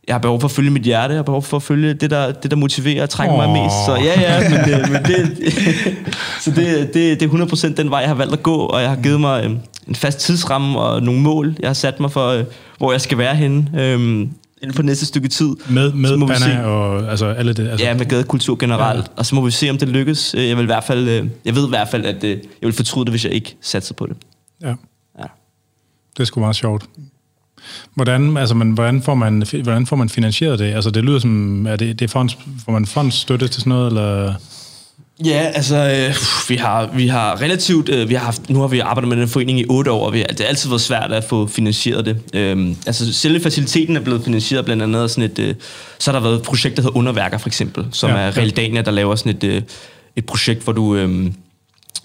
jeg har behov for at følge mit hjerte, jeg har behov for at følge det, der, det, der motiverer og trækker oh. mig mest. Så ja, ja, men, det, men det, <laughs> så det, det, det er 100% den vej, jeg har valgt at gå, og jeg har givet mig øh, en fast tidsramme og nogle mål, jeg har sat mig for, øh, hvor jeg skal være henne øhm, inden for næste stykke tid. Med, med Panna og altså alle det? Altså. Ja, med gadekultur generelt. Ja. Og så må vi se, om det lykkes. Jeg, vil i hvert fald, jeg ved i hvert fald, at jeg vil fortryde det, hvis jeg ikke satser på det. Ja. ja. Det er sgu meget sjovt. Hvordan, altså, man, hvordan, får man, hvordan får man finansieret det? Altså, det lyder som, er det, det er fonds, får man fondsstøtte til sådan noget, eller... Ja, altså, øh, vi, har, vi har relativt, øh, vi har haft, nu har vi arbejdet med den forening i otte år, og vi, det har altid været svært at få finansieret det. Øh, altså, selve faciliteten er blevet finansieret blandt andet sådan et, øh, så har der været et projekt, der hedder Underværker for eksempel, som ja, er Realdania, der laver sådan et, øh, et projekt, hvor du... Øh,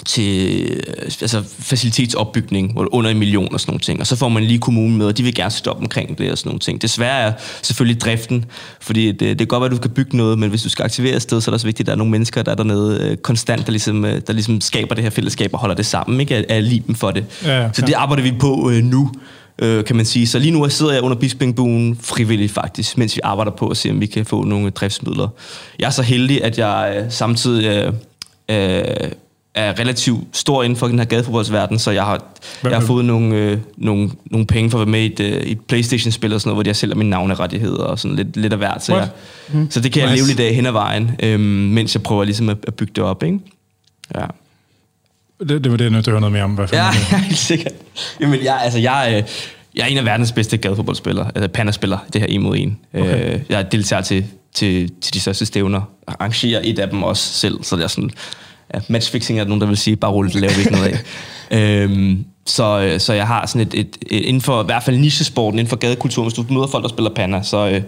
til altså facilitetsopbygning, under en million og sådan nogle ting. Og så får man lige kommunen med, og de vil gerne stoppe omkring det og sådan nogle ting. Desværre er selvfølgelig driften, fordi det, det kan godt være, at du kan bygge noget, men hvis du skal aktivere et sted, så er det også vigtigt, at der er nogle mennesker, der er dernede øh, konstant, der ligesom, øh, der ligesom skaber det her fællesskab og holder det sammen, ikke? Er, er liben for det. Ja, ja. Så det arbejder vi på øh, nu, øh, kan man sige. Så lige nu sidder jeg under Bispingbuen frivilligt faktisk, mens vi arbejder på at se, om vi kan få nogle driftsmidler. Jeg er så heldig, at jeg øh, samtidig... Øh, øh, er relativt stor inden for den her gadefodboldsverden, så jeg har, jeg har fået nogle, øh, nogle, nogle penge for at være med i et, øh, et Playstation-spil og sådan noget, hvor jeg sælger mine navnerettigheder og sådan lidt, lidt af hvert. Så, jeg, mm. så det kan nice. jeg leve lidt af hen ad vejen, øh, mens jeg prøver ligesom at, at bygge det op. Ikke? Ja. Det, det var det, jeg nødt til at høre noget mere om. Hvad ja, <laughs> ja, helt sikkert. Jamen, jeg, altså, jeg, øh, jeg er en af verdens bedste gadefodboldspillere, altså pandaspiller, det her en mod en. Okay. Øh, jeg deltager til, til, til de største stævner, arrangerer et af dem også selv, så det er sådan ja, matchfixing er der nogen, der vil sige, bare rulle det laver vi ikke noget af. <laughs> øhm, så, så jeg har sådan et, et, et, inden for i hvert fald nichesporten, inden for gadekulturen, hvis du møder folk, der spiller panna, så øh,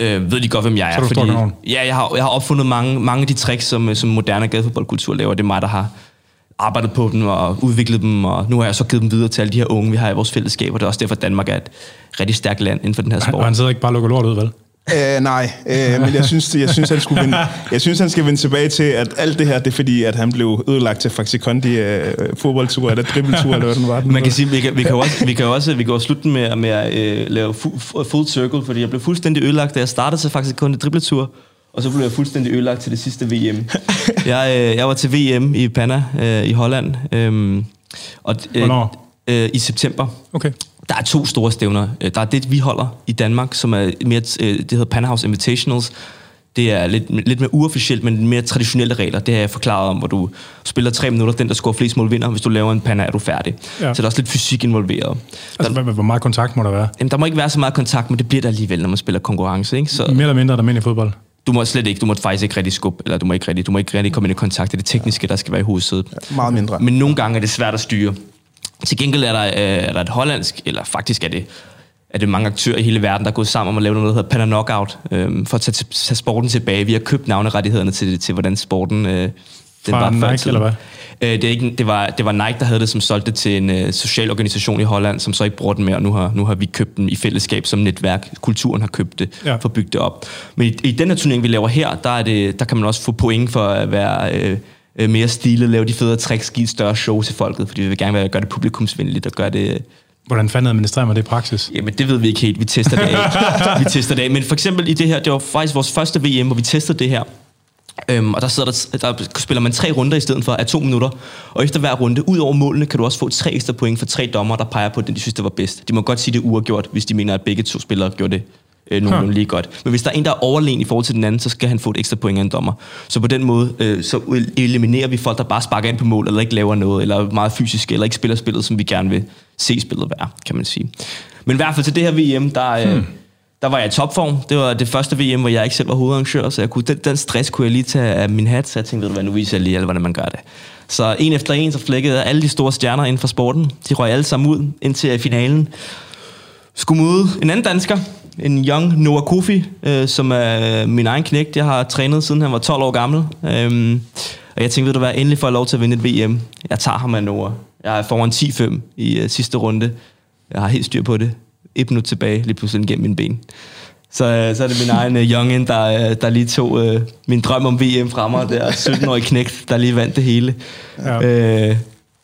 øh, ved de godt, hvem jeg er. Så du fordi, ja, jeg har, jeg har opfundet mange, mange af de tricks, som, som moderne gadefodboldkultur laver. Det er mig, der har arbejdet på dem og udviklet dem, og nu har jeg så givet dem videre til alle de her unge, vi har i vores fællesskab, og det er også derfor, Danmark er et rigtig stærkt land inden for den her sport. Og han sidder ikke bare og lukker lort ud, vel? Uh, nej, uh, men jeg synes, jeg, synes, han skulle vende, jeg synes, han skal vende tilbage til, at alt det her, det er fordi, at han blev ødelagt til Faxi Kondi uh, fodboldtur, eller dribbeltur, eller hvad den var. Den Man kan sige, vi kan, vi kan også, vi kan også, vi kan også slutte med, med at uh, lave full circle, fordi jeg blev fuldstændig ødelagt, da jeg startede til Faxi Kondi dribbeltur, og så blev jeg fuldstændig ødelagt til det sidste VM. <laughs> jeg, øh, jeg var til VM i Panna øh, i Holland. Øh, og, øh, Hvornår? Øh, I september. Okay. Der er to store stævner. Øh, der er det, vi holder i Danmark, som er mere, øh, det hedder Panna House Invitationals. Det er lidt, lidt mere uofficielt, men mere traditionelle regler. Det har jeg forklaret om, hvor du spiller tre minutter. Den, der scorer flest mål, vinder. Hvis du laver en panna, er du færdig. Ja. Så der er også lidt fysik involveret. Altså, der, hvor meget kontakt må der være? Jamen, der må ikke være så meget kontakt, men det bliver der alligevel, når man spiller konkurrence. Ikke? Så, mere eller mindre der i fodbold? du må slet ikke, du må faktisk ikke rigtig skubbe, eller du må ikke rigtig, du må ikke rigtig komme ind i kontakt. Det er det tekniske, der skal være i hovedsædet. Ja, meget mindre. Men nogle gange er det svært at styre. Til gengæld er der, øh, er der et hollandsk, eller faktisk er det, er det mange aktører i hele verden, der er gået sammen om at lave noget, der hedder Panna Knockout, øh, for at tage, tage sporten tilbage. Vi har købt navnerettighederne til, til hvordan sporten øh, den Fra var Nike, eller hvad? Øh, det, er ikke, det, var, det var Nike, der havde det, som solgte det til en uh, social organisation i Holland, som så ikke bruger den mere, og nu har, nu har vi købt den i fællesskab som netværk. Kulturen har købt det, ja. for at bygge det op. Men i, i den her turnering, vi laver her, der, er det, der kan man også få point for at være... uh, mere stilet, lave de federe tricks, give et større show til folket, fordi vi vil gerne gøre det publikumsvenligt og gøre det... Hvordan fanden administrerer man det i praksis? Jamen, det ved vi ikke helt. Vi tester det af. vi tester det af. Men for eksempel i det her, det var faktisk vores første VM, hvor vi testede det her. Øhm, og der, sidder der, der spiller man tre runder i stedet for af to minutter. Og efter hver runde, ud over målene, kan du også få tre ekstra point for tre dommer, der peger på den, de synes, det var bedst. De må godt sige det uafgjort, hvis de mener, at begge to spillere gjorde det øh, nogenlunde huh. lige godt. Men hvis der er en, der er overlegen i forhold til den anden, så skal han få et ekstra point af en dommer. Så på den måde, øh, så eliminerer vi folk, der bare sparker ind på mål, eller ikke laver noget, eller er meget fysisk, eller ikke spiller spillet, som vi gerne vil se spillet være, kan man sige. Men i hvert fald til det her VM, der, øh, hmm der var jeg i topform. Det var det første VM, hvor jeg ikke selv var hovedarrangør, så jeg kunne, den, den stress kunne jeg lige tage af min hat, så jeg tænkte, ved du hvad, nu viser jeg lige alle, hvordan man gør det. Så en efter en, så flækkede alle de store stjerner inden for sporten. De røg alle sammen ud indtil finalen. Skulle møde en anden dansker, en young Noah Kofi, øh, som er min egen knægt. Jeg har trænet, siden han var 12 år gammel. Øhm, og jeg tænkte, ved du hvad, endelig får jeg lov til at vinde et VM. Jeg tager ham af Noah. Jeg er foran 10-5 i uh, sidste runde. Jeg har helt styr på det et minut tilbage, lige pludselig gennem mine ben. Så, øh, så er det min egen uh, youngin, der, uh, der lige tog uh, min drøm om VM fra mig, der 17-årig knægt, der lige vandt det hele. Ja. Uh,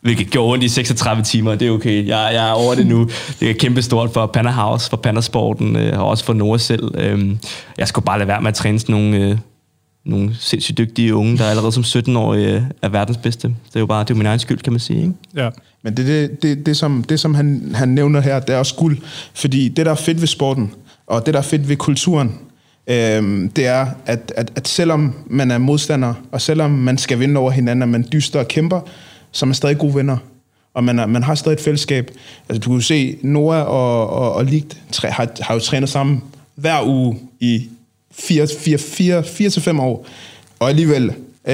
hvilket gjorde ondt i 36 timer, det er okay. Jeg, jeg er over det nu. Det er kæmpestort for Panda House, for Panda Sporten, uh, og også for Nora selv. Uh, jeg skulle bare lade være med at træne sådan nogle, uh, nogle sindssygt dygtige unge, der allerede som 17-årige er verdens bedste. Det er jo bare det er min egen skyld, kan man sige. Ikke? Ja. Men det, det, det, det, som, det som han, han nævner her, det er også guld. Fordi det, der er fedt ved sporten, og det, der er fedt ved kulturen, øhm, det er, at, at, at selvom man er modstander, og selvom man skal vinde over hinanden, og man dyster og kæmper, så er man stadig gode venner. Og man, er, man har stadig et fællesskab. Altså, du kan se, Noah og, og, og Ligt har, har jo trænet sammen hver uge i 4-5 år. Og alligevel Øh,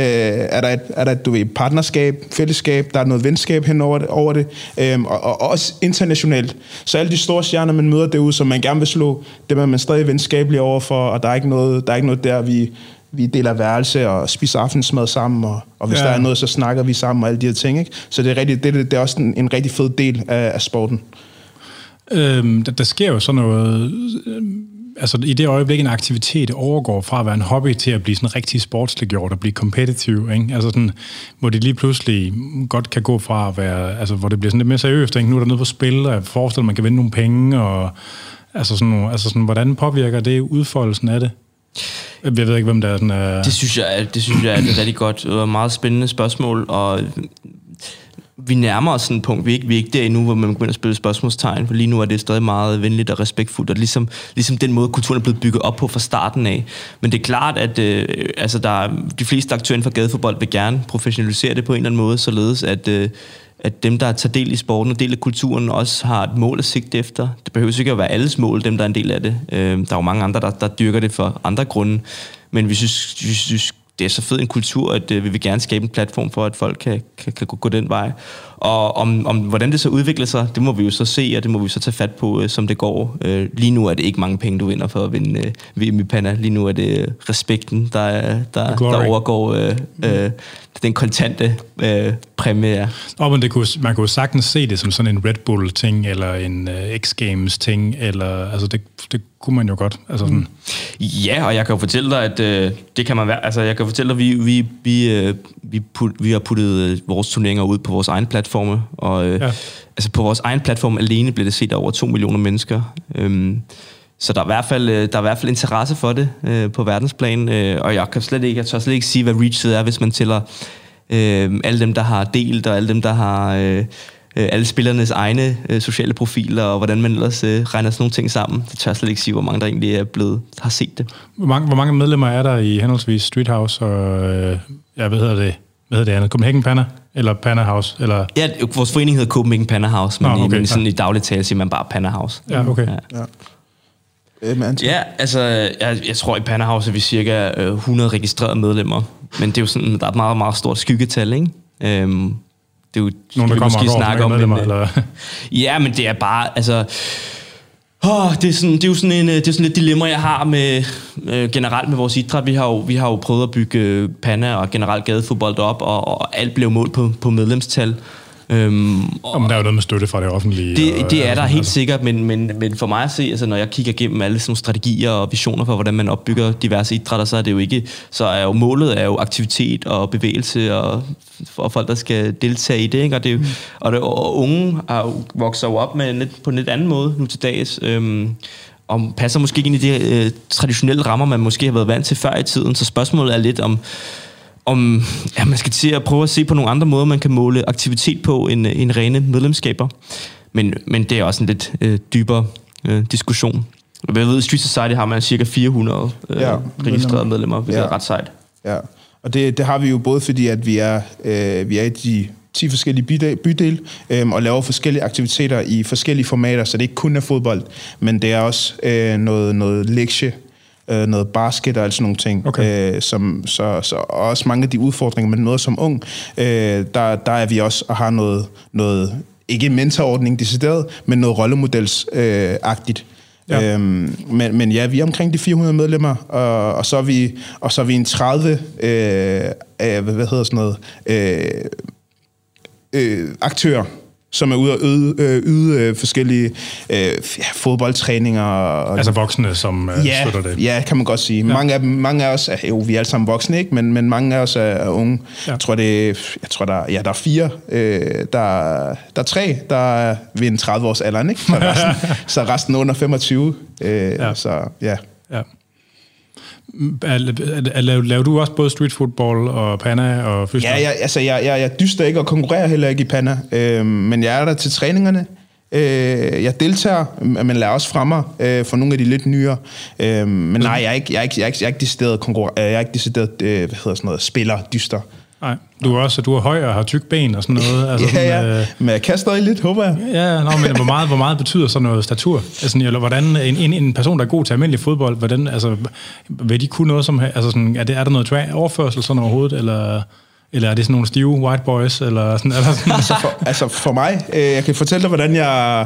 er der et, er der et du ved, partnerskab, fællesskab, der er noget venskab hen over det, over det øh, og, og, også internationalt. Så alle de store stjerner, man møder derude, som man gerne vil slå, dem er man stadig venskabelig overfor, og der er ikke noget, der, er ikke noget der, vi, vi deler værelse og spiser aftensmad sammen, og, og hvis ja. der er noget, så snakker vi sammen og alle de her ting. Ikke? Så det er, rigtig, det, det er også en, en rigtig fed del af, af sporten. Øhm, der, der sker jo sådan noget... Øhm altså i det øjeblik, en aktivitet overgår fra at være en hobby til at blive sådan rigtig sportsliggjort og blive competitive, ikke? Altså sådan, hvor det lige pludselig godt kan gå fra at være, altså hvor det bliver sådan lidt mere seriøst, ikke? Nu er der noget på spil, og jeg forestiller, at man kan vinde nogle penge, og altså sådan, altså sådan, hvordan påvirker det udfoldelsen af det? Jeg ved ikke, hvem der er den... Uh... Det synes jeg, det synes jeg er et rigtig godt og meget spændende spørgsmål, og vi nærmer os sådan et punkt, vi er ikke, vi er ikke der endnu, hvor man begynder at spille spørgsmålstegn, for lige nu er det stadig meget venligt og respektfuldt, og ligesom, ligesom den måde, kulturen er blevet bygget op på fra starten af. Men det er klart, at øh, altså der er, de fleste aktører inden for gadefodbold vil gerne professionalisere det på en eller anden måde, således at, øh, at dem, der tager del i sporten og del af kulturen, også har et mål at sigte efter. Det behøver ikke at være alles mål, dem der er en del af det. Øh, der er jo mange andre, der, der dyrker det for andre grunde, men vi synes, vi synes det er så fed en kultur, at øh, vi vil gerne skabe en platform for, at folk kan, kan, kan gå, gå den vej. Og om, om hvordan det så udvikler sig, det må vi jo så se, og det må vi så tage fat på, øh, som det går. Øh, lige nu er det ikke mange penge, du vinder for at vinde øh, VM i Panna. Lige nu er det respekten, der, der, der overgår øh, øh, den kontante øh, præmie. Ja. Og men det kunne, man kunne sagtens se det som sådan en Red Bull-ting, eller en uh, X-Games-ting, eller altså det, det kunne man jo godt. Altså sådan. Ja, og jeg kan jo fortælle dig, at øh, det kan man være. Altså, jeg kan fortælle dig, at vi, vi, vi, øh, vi, put, vi har puttet øh, vores turneringer ud på vores egen platforme, og øh, ja. altså på vores egen platform alene bliver det set af over 2 millioner mennesker. Øhm, så der er, i hvert fald, øh, der er i hvert fald interesse for det øh, på verdensplan, øh, og jeg kan slet ikke, jeg tør slet ikke sige, hvad reachet er, hvis man tæller øh, alle dem, der har delt, og alle dem, der har... Øh, øh, alle spillernes egne øh, sociale profiler, og hvordan man ellers øh, regner sådan nogle ting sammen. Det tør jeg slet ikke sige, hvor mange der egentlig er blevet, har set det. Hvor mange, hvor mange medlemmer er der i henholdsvis Street House og, øh, ja, hvad hedder det, hvad hedder det andet? Copenhagen Panna? Eller Panna House? Eller? Ja, vores forening hedder Copenhagen Panna House, men, Nå, okay, i, men sådan ja. i daglig tale siger man bare Panna House. Ja, okay. Ja. ja. Ja, altså, jeg, jeg tror i Panna House er vi cirka 100 øh, registrerede medlemmer, men det er jo sådan, der er et meget, meget stort skyggetal, ikke? Øhm, det er jo, Nogle, der kommer måske snakke om, medlemmer, men, eller? <laughs> ja, men det er bare, altså... Oh, det, er sådan, det er jo sådan en, øh, det er sådan et dilemma, jeg har med øh, generelt med vores idræt. Vi har, jo, vi har jo prøvet at bygge øh, panna og generelt gadefodbold op, og, og alt blev målt på, på medlemstal. Øhm, og Jamen, der er jo noget med støtte fra det offentlige. Det, og, det er der helt altså. sikkert, men, men, men for mig at se, altså, når jeg kigger igennem alle sådan strategier og visioner for, hvordan man opbygger diverse idrætter, så er det jo ikke, så er jo målet er jo aktivitet og bevægelse og for folk, der skal deltage i det. Ikke? Og, det mm. og, det, og unge er jo, vokser jo op med lidt, på en lidt anden måde nu til dags. Øhm, og passer måske ikke ind i de øh, traditionelle rammer, man måske har været vant til før i tiden. Så spørgsmålet er lidt om, om ja, man skal til at prøve at se på nogle andre måder, man kan måle aktivitet på end, end rene medlemskaber. Men, men det er også en lidt øh, dybere øh, diskussion. Jeg ved, Street Society har man cirka 400 øh, ja, registrerede medlemmer, hvilket ja. er ret sejt. Ja, og det, det har vi jo både fordi, at vi er, øh, vi er i de 10 forskellige bydele, bydel, øh, og laver forskellige aktiviteter i forskellige formater, så det ikke kun er fodbold, men det er også øh, noget, noget lektie, øh, noget basket og alt sådan nogle ting. Okay. Øh, som, så, så også mange af de udfordringer, man møder som ung, øh, der, der er vi også og har noget, noget ikke mentorordning decideret, men noget rollemodelsagtigt. Øh, Ja. Øhm, men, men ja, vi er omkring de 400 medlemmer, og, og, så, er vi, og så er vi en 30, øh, hvad, hvad hedder sådan noget, øh, øh, aktører, som er ude og yde, øh, yde øh, forskellige øh, ja, fodboldtræninger. Og, altså voksne, som øh, ja, støtter det? Ja, kan man godt sige. Ja. Mange, af, mange af os, er, jo, vi er alle sammen voksne, ikke? Men, men mange af os er, er unge. Ja. Jeg tror, det, jeg tror der, ja, der er fire. Øh, der, der er tre, der er ved en 30 års alderen, ikke? Så resten, <laughs> så resten under 25. Øh, ja. Så ja. ja. Laver, laver du også både street football og panna og freestyle? Ja, jeg, altså, jeg, jeg, jeg dyster ikke og konkurrerer heller ikke i panna, øh, men jeg er der til træningerne. Øh, jeg deltager, men lader også fremme øh, for nogle af de lidt nyere. Øh, men nej, jeg er ikke, jeg er ikke, jeg er ikke, jeg er ikke decideret, konkurrer- jeg er ikke decideret øh, hvad hedder sådan noget, spiller, dyster. Nej, du er også du er høj og har tyk ben og sådan noget. Altså <laughs> ja, sådan, ja. Øh... men jeg kan stadig lidt, håber jeg. Ja, nå, men hvor meget, hvor meget betyder sådan noget statur? Altså, eller hvordan en, en, en person, der er god til almindelig fodbold, hvordan, altså, vil de kunne noget som... Altså, sådan, er, det, er der noget tra- overførsel sådan overhovedet, eller... Eller er det sådan nogle stive white boys? Eller sådan, eller sådan? <laughs> altså, for, altså for mig, øh, jeg kan fortælle dig, hvordan jeg,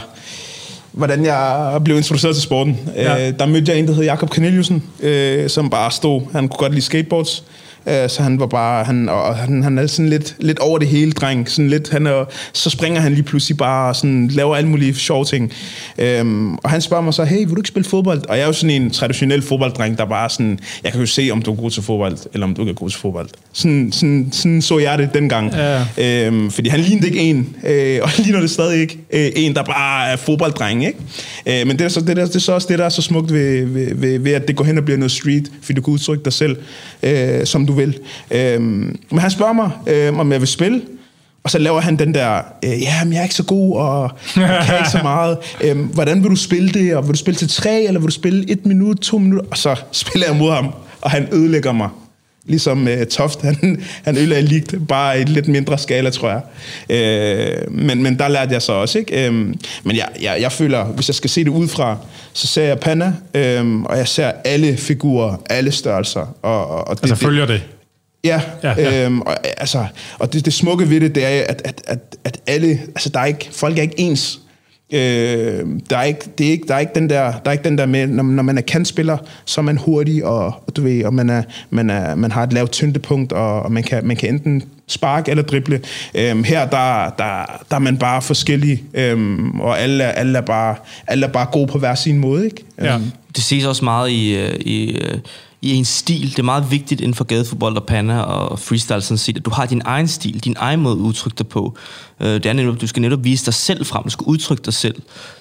hvordan jeg blev introduceret til sporten. Ja. Øh, der mødte jeg en, der hed Jakob Corneliusen, øh, som bare stod. Han kunne godt lide skateboards. Øh, så han var bare, han, og han, han er sådan lidt, lidt over det hele, dreng. Sådan lidt, han er, så springer han lige pludselig bare og sådan, laver alle mulige sjove ting. Øhm, og han spørger mig så, hey, vil du ikke spille fodbold? Og jeg er jo sådan en traditionel fodbolddreng, der bare sådan, jeg kan jo se, om du er god til fodbold, eller om du ikke er god til fodbold. Sådan, sådan, sådan så jeg det dengang. Ja. Øhm, fordi han lignede ikke en, øh, og ligner det stadig ikke, øh, en, der bare er fodbolddreng, ikke? Øh, men det er, så, det, der, det er så også det, der er så smukt ved, ved, ved, ved, at det går hen og bliver noget street, fordi du kan udtrykke dig selv, øh, som du vil. Øhm, men han spørger mig, øh, om jeg vil spille, og så laver han den der, øh, ja, men jeg er ikke så god, og jeg kan ikke så meget. Øhm, hvordan vil du spille det? Og vil du spille til tre, eller vil du spille et minut, to minutter? Og så spiller jeg mod ham, og han ødelægger mig. Ligesom uh, Toft, han, <laughs> han ødelagde ligt, bare i lidt mindre skala, tror jeg. Øh, men, men der lærte jeg så også, ikke? Øhm, men jeg, jeg, jeg føler, hvis jeg skal se det udefra, så ser jeg Panna, øhm, og jeg ser alle figurer, alle størrelser. Og, og det, altså følger det? Ja, ja, ja. Øhm, og, altså, og det, det smukke ved det, det er, at, at, at, at alle, altså der er ikke, folk er ikke ens. Øh, der, er ikke, det er ikke, der, er ikke den der, der er ikke den der med, når, når man er kantspiller, så er man hurtig, og, og du ved, og man, er, man, er, man har et lavt tyngdepunkt, og, og man, kan, man kan enten spark eller drible. Øhm, her der, der, der er man bare forskellig, øhm, og alle, er, alle, er bare, alle er bare gode på hver sin måde. Ikke? Ja. Øhm. Det ses også meget i, øh, i øh, i en stil. Det er meget vigtigt inden for gadefodbold og panda og freestyle, sådan set, at du har din egen stil, din egen måde at udtrykke dig på. Øh, det er netop, du skal netop vise dig selv frem, du skal udtrykke dig selv.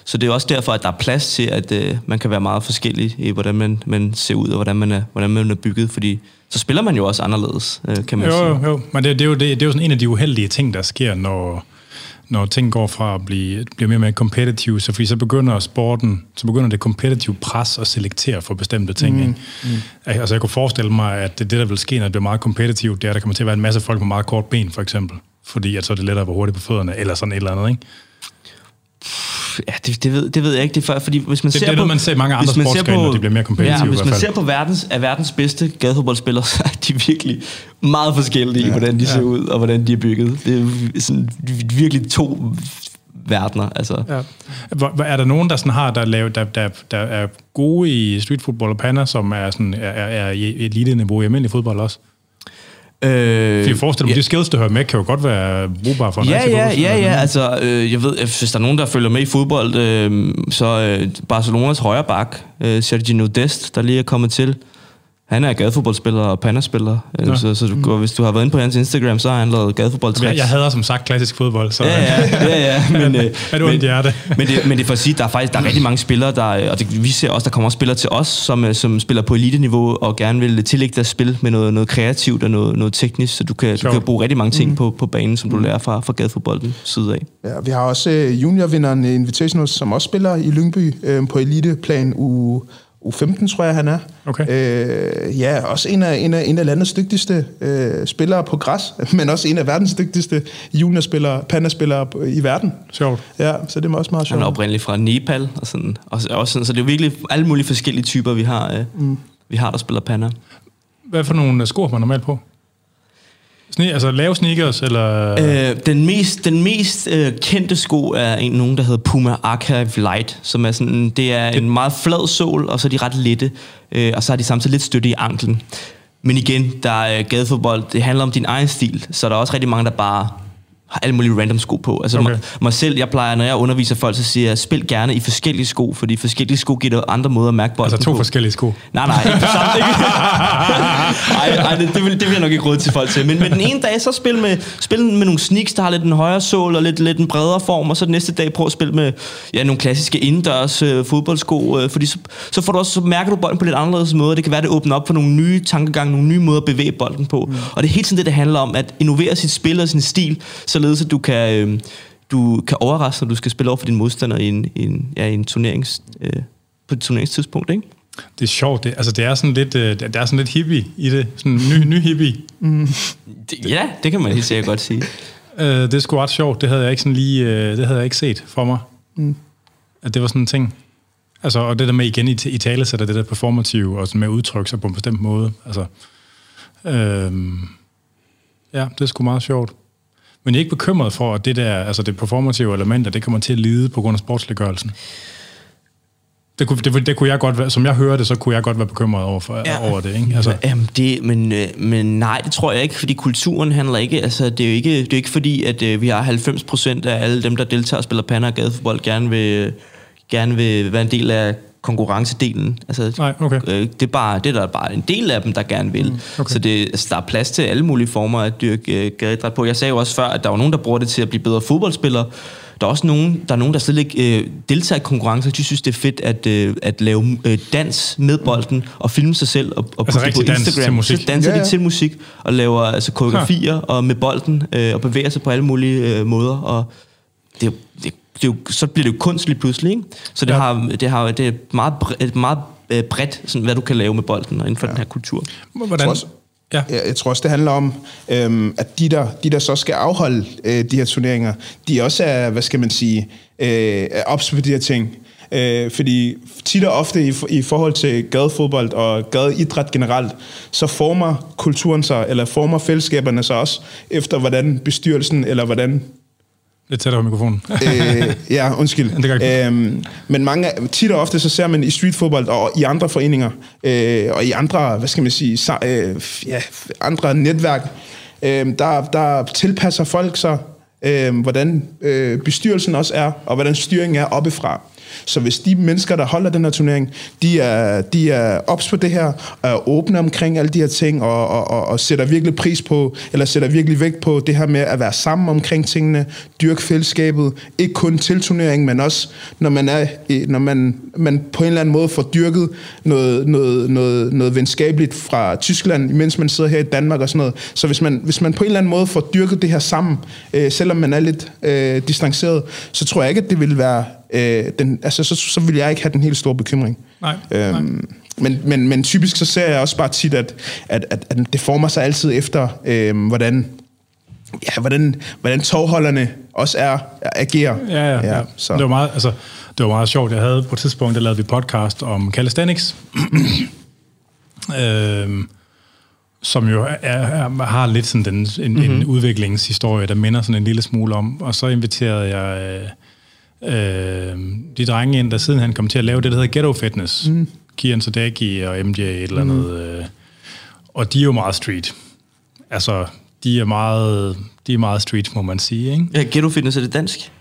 Så det er også derfor, at der er plads til, at uh, man kan være meget forskellig i, hvordan man, man ser ud og hvordan man, er, hvordan man er bygget, fordi så spiller man jo også anderledes, uh, kan man jo, sige. Jo, jo, men det, det, er jo, det, det er jo sådan en af de uheldige ting, der sker, når når ting går fra at blive, blive mere og mere competitive, så, fordi så begynder sporten, så begynder det competitive pres at selektere for bestemte ting. Mm. Ikke? Mm. Altså jeg kunne forestille mig, at det, det der vil ske, når det bliver meget competitive, det er, at der kommer til at være en masse folk med meget kort ben, for eksempel. Fordi at så er det lettere at være hurtigt på fødderne, eller sådan et eller andet, ikke? Ja, det, det, ved, det ved jeg ikke. Det er for, fordi hvis man det, ser det på, man ser mange andre sportsgrene, når de bliver mere kompetitive. Ja, hvis man ser på verdens, af verdens bedste gadefodboldspillere, <laughs> så er de virkelig meget forskellige ja, i, hvordan de ja. ser ud, og hvordan de er bygget. Det er sådan virkelig to verdener. Altså. Ja. Er der nogen, der sådan har, der, lavet, der, der, der er gode i streetfodbold og panna, som er, sådan, er, er i elite-niveau i almindelig fodbold også? Øh, For jeg forestiller mig, ja. de skills, du hører med, kan jo godt være brugbare for en Ja, ja, ja, ja. Altså, øh, jeg ved, hvis der er nogen, der følger med i fodbold, øh, så øh, Barcelonas højre bak, øh, Sergio Dest, der lige er kommet til, han er gadefodboldspiller og pandaspiller, ja. så, så du, mm. hvis du har været inde på hans Instagram, så har han lavet gadefodbold jeg, jeg hader som sagt klassisk fodbold. Så. Ja, ja, ja, ja. <laughs> Men, øh, er du men, hjerte? men, det, men det er for at sige, der er faktisk der er rigtig mange spillere, der, og det, vi ser også, der kommer også spillere til os, som, øh, som spiller på elite-niveau og gerne vil tillægge deres spil med noget, noget kreativt og noget, noget teknisk, så du kan, du kan bruge rigtig mange ting mm. på, på banen, som du lærer fra, fra gadefodbolden side af. Ja, vi har også juniorvinderen Invitationals, som også spiller i Lyngby øh, på eliteplan u U15, tror jeg, han er. Okay. Øh, ja, også en af, en, af, en af landets dygtigste øh, spillere på græs, <laughs> men også en af verdens dygtigste juniorspillere, pandaspillere i verden. Sjovt. Ja, så det er også meget sjovt. Han er oprindeligt fra Nepal, og sådan, og også sådan, så det er virkelig alle mulige forskellige typer, vi har, øh, mm. vi har der spiller panda. Hvad for nogle sko har man normalt på? Sne, altså lave sneakers, eller? Øh, den mest, den mest øh, kendte sko er en, nogen, der hedder Puma Archive Light, som er sådan, det er det. en meget flad sål, og så er de ret lette, øh, og så har de samtidig lidt støtte i anklen. Men igen, der er gadefodbold, det handler om din egen stil, så der er også rigtig mange, der bare har alle mulige random sko på. Altså okay. mig, mig selv, jeg plejer, når jeg underviser folk, så siger jeg, spil gerne i forskellige sko, fordi forskellige sko giver dig andre måder at mærke bolden Altså to på. forskellige sko? Nej, nej, ikke samme <laughs> Ej, ej det, det, vil, det vil jeg nok ikke råd til folk til. Men, men den ene dag, så spil med, spil med nogle sneaks, der har lidt en højere sål og lidt, lidt en bredere form, og så den næste dag prøv at spille med ja, nogle klassiske indendørs øh, fodboldsko, øh, fordi så, så, får du også, så mærker du bolden på lidt anderledes måde. Det kan være, det åbner op for nogle nye tankegange, nogle nye måder at bevæge bolden på. Mm. Og det er helt sådan det, det handler om, at innovere sit spil og sin stil, således at du kan, øh, du kan overraske, når du skal spille over for din modstander i en, i en, ja, i en turnerings, øh, på et turneringstidspunkt, ikke? Det er sjovt. Det, altså, det er sådan lidt, øh, der er sådan lidt hippie i det. Sådan ny, ny hippie. Mm. Det, ja, det kan man helt sikkert godt sige. <laughs> Øh, det er sgu ret sjovt. Det havde jeg ikke sådan lige, øh, det havde jeg ikke set for mig. Mm. At det var sådan en ting. Altså, og det der med igen i, i tale sætter det der performative, og sådan med at udtrykke sig på en bestemt måde. Altså, øh, ja, det er sgu meget sjovt. Men jeg er ikke bekymret for, at det der, altså det performative element, at det kommer til at lide på grund af sportsliggørelsen? Det kunne, det, det kunne jeg godt være, som jeg hører det, så kunne jeg godt være bekymret over, for, ja. over det, ikke? Altså. Jamen, det, men, øh, men nej, det tror jeg ikke, fordi kulturen handler ikke, altså det er jo ikke, det er ikke fordi, at øh, vi har 90 procent af alle dem, der deltager og spiller pander og gadefodbold, gerne vil, gerne vil være en del af konkurrencedelen. Altså, Nej, okay. øh, det, er bare, det er der bare en del af dem, der gerne vil. Mm, okay. Så det, altså, der er plads til alle mulige former at dyrke øh, gadeidræt på. Jeg sagde jo også før, at der var nogen, der bruger det til at blive bedre fodboldspillere. Der er også nogen, der, er nogen, der slet ikke øh, deltager i konkurrencer. De synes, det er fedt at, øh, at lave øh, dans med bolden og filme sig selv og, og altså på Instagram. Dans til musik. Så danser ja, ja. de til musik og laver altså, koreografier og med bolden øh, og bevæger sig på alle mulige øh, måder. Og det, det det er jo, så bliver det jo kunst lige pludselig, ikke? Så det, ja. har, det, har, det er meget, bredt, meget øh, bredt, sådan, hvad du kan lave med bolden og inden for ja. den her kultur. Hvordan? Jeg ja. jeg tror også, det handler om, øhm, at de der, de, der så skal afholde øh, de her turneringer, de også er, hvad skal man sige, øh, er ops på de her ting. Øh, fordi tit og ofte i, i forhold til gadefodbold og gadeidræt generelt, så former kulturen sig, eller former fællesskaberne sig også, efter hvordan bestyrelsen, eller hvordan Lidt tættere på mikrofonen. øh, ja, undskyld. <laughs> det øhm, men mange, tit og ofte så ser man i streetfodbold og i andre foreninger, øh, og i andre, hvad skal man sige, så, øh, ja, andre netværk, øh, der, der tilpasser folk sig, øh, hvordan øh, bestyrelsen også er, og hvordan styringen er oppefra. Så hvis de mennesker, der holder den her turnering, de er, de er ops på det her, er åbne omkring alle de her ting, og, og, og, og sætter virkelig pris på, eller sætter virkelig vægt på det her med at være sammen omkring tingene, dyrke fællesskabet, ikke kun til turneringen, men også når man, er, når man, man på en eller anden måde får dyrket noget, noget, noget, noget venskabeligt fra Tyskland, mens man sidder her i Danmark og sådan noget. Så hvis man, hvis man på en eller anden måde får dyrket det her sammen, øh, selvom man er lidt øh, distanceret, så tror jeg ikke, at det vil være øh, den, altså, så, så vil jeg ikke have den helt store bekymring. Nej, øhm, nej. Men, men, men typisk så ser jeg også bare tit, at, at, at, at det former sig altid efter, øh, hvordan, ja, hvordan, hvordan togholderne også er, agerer. Ja, ja, ja. så. Det var meget, altså, det var meget sjovt. Jeg havde på et tidspunkt, der lavede vi podcast om calisthenics. <clears throat> øh, som jo er, er, har lidt sådan den, en, mm-hmm. en mhm. udviklingshistorie, der minder sådan en lille smule om. Og så inviterede jeg... Øh, øh, de drenge ind, der siden han kom til at lave det, der hedder Ghetto Fitness. Mm. Kian Sadeki og MJ et eller andet. Mm. Øh, og de er jo meget street. Altså, de er meget, de er meget street, må man sige. Ikke? Ja, Ghetto Fitness, er det dansk?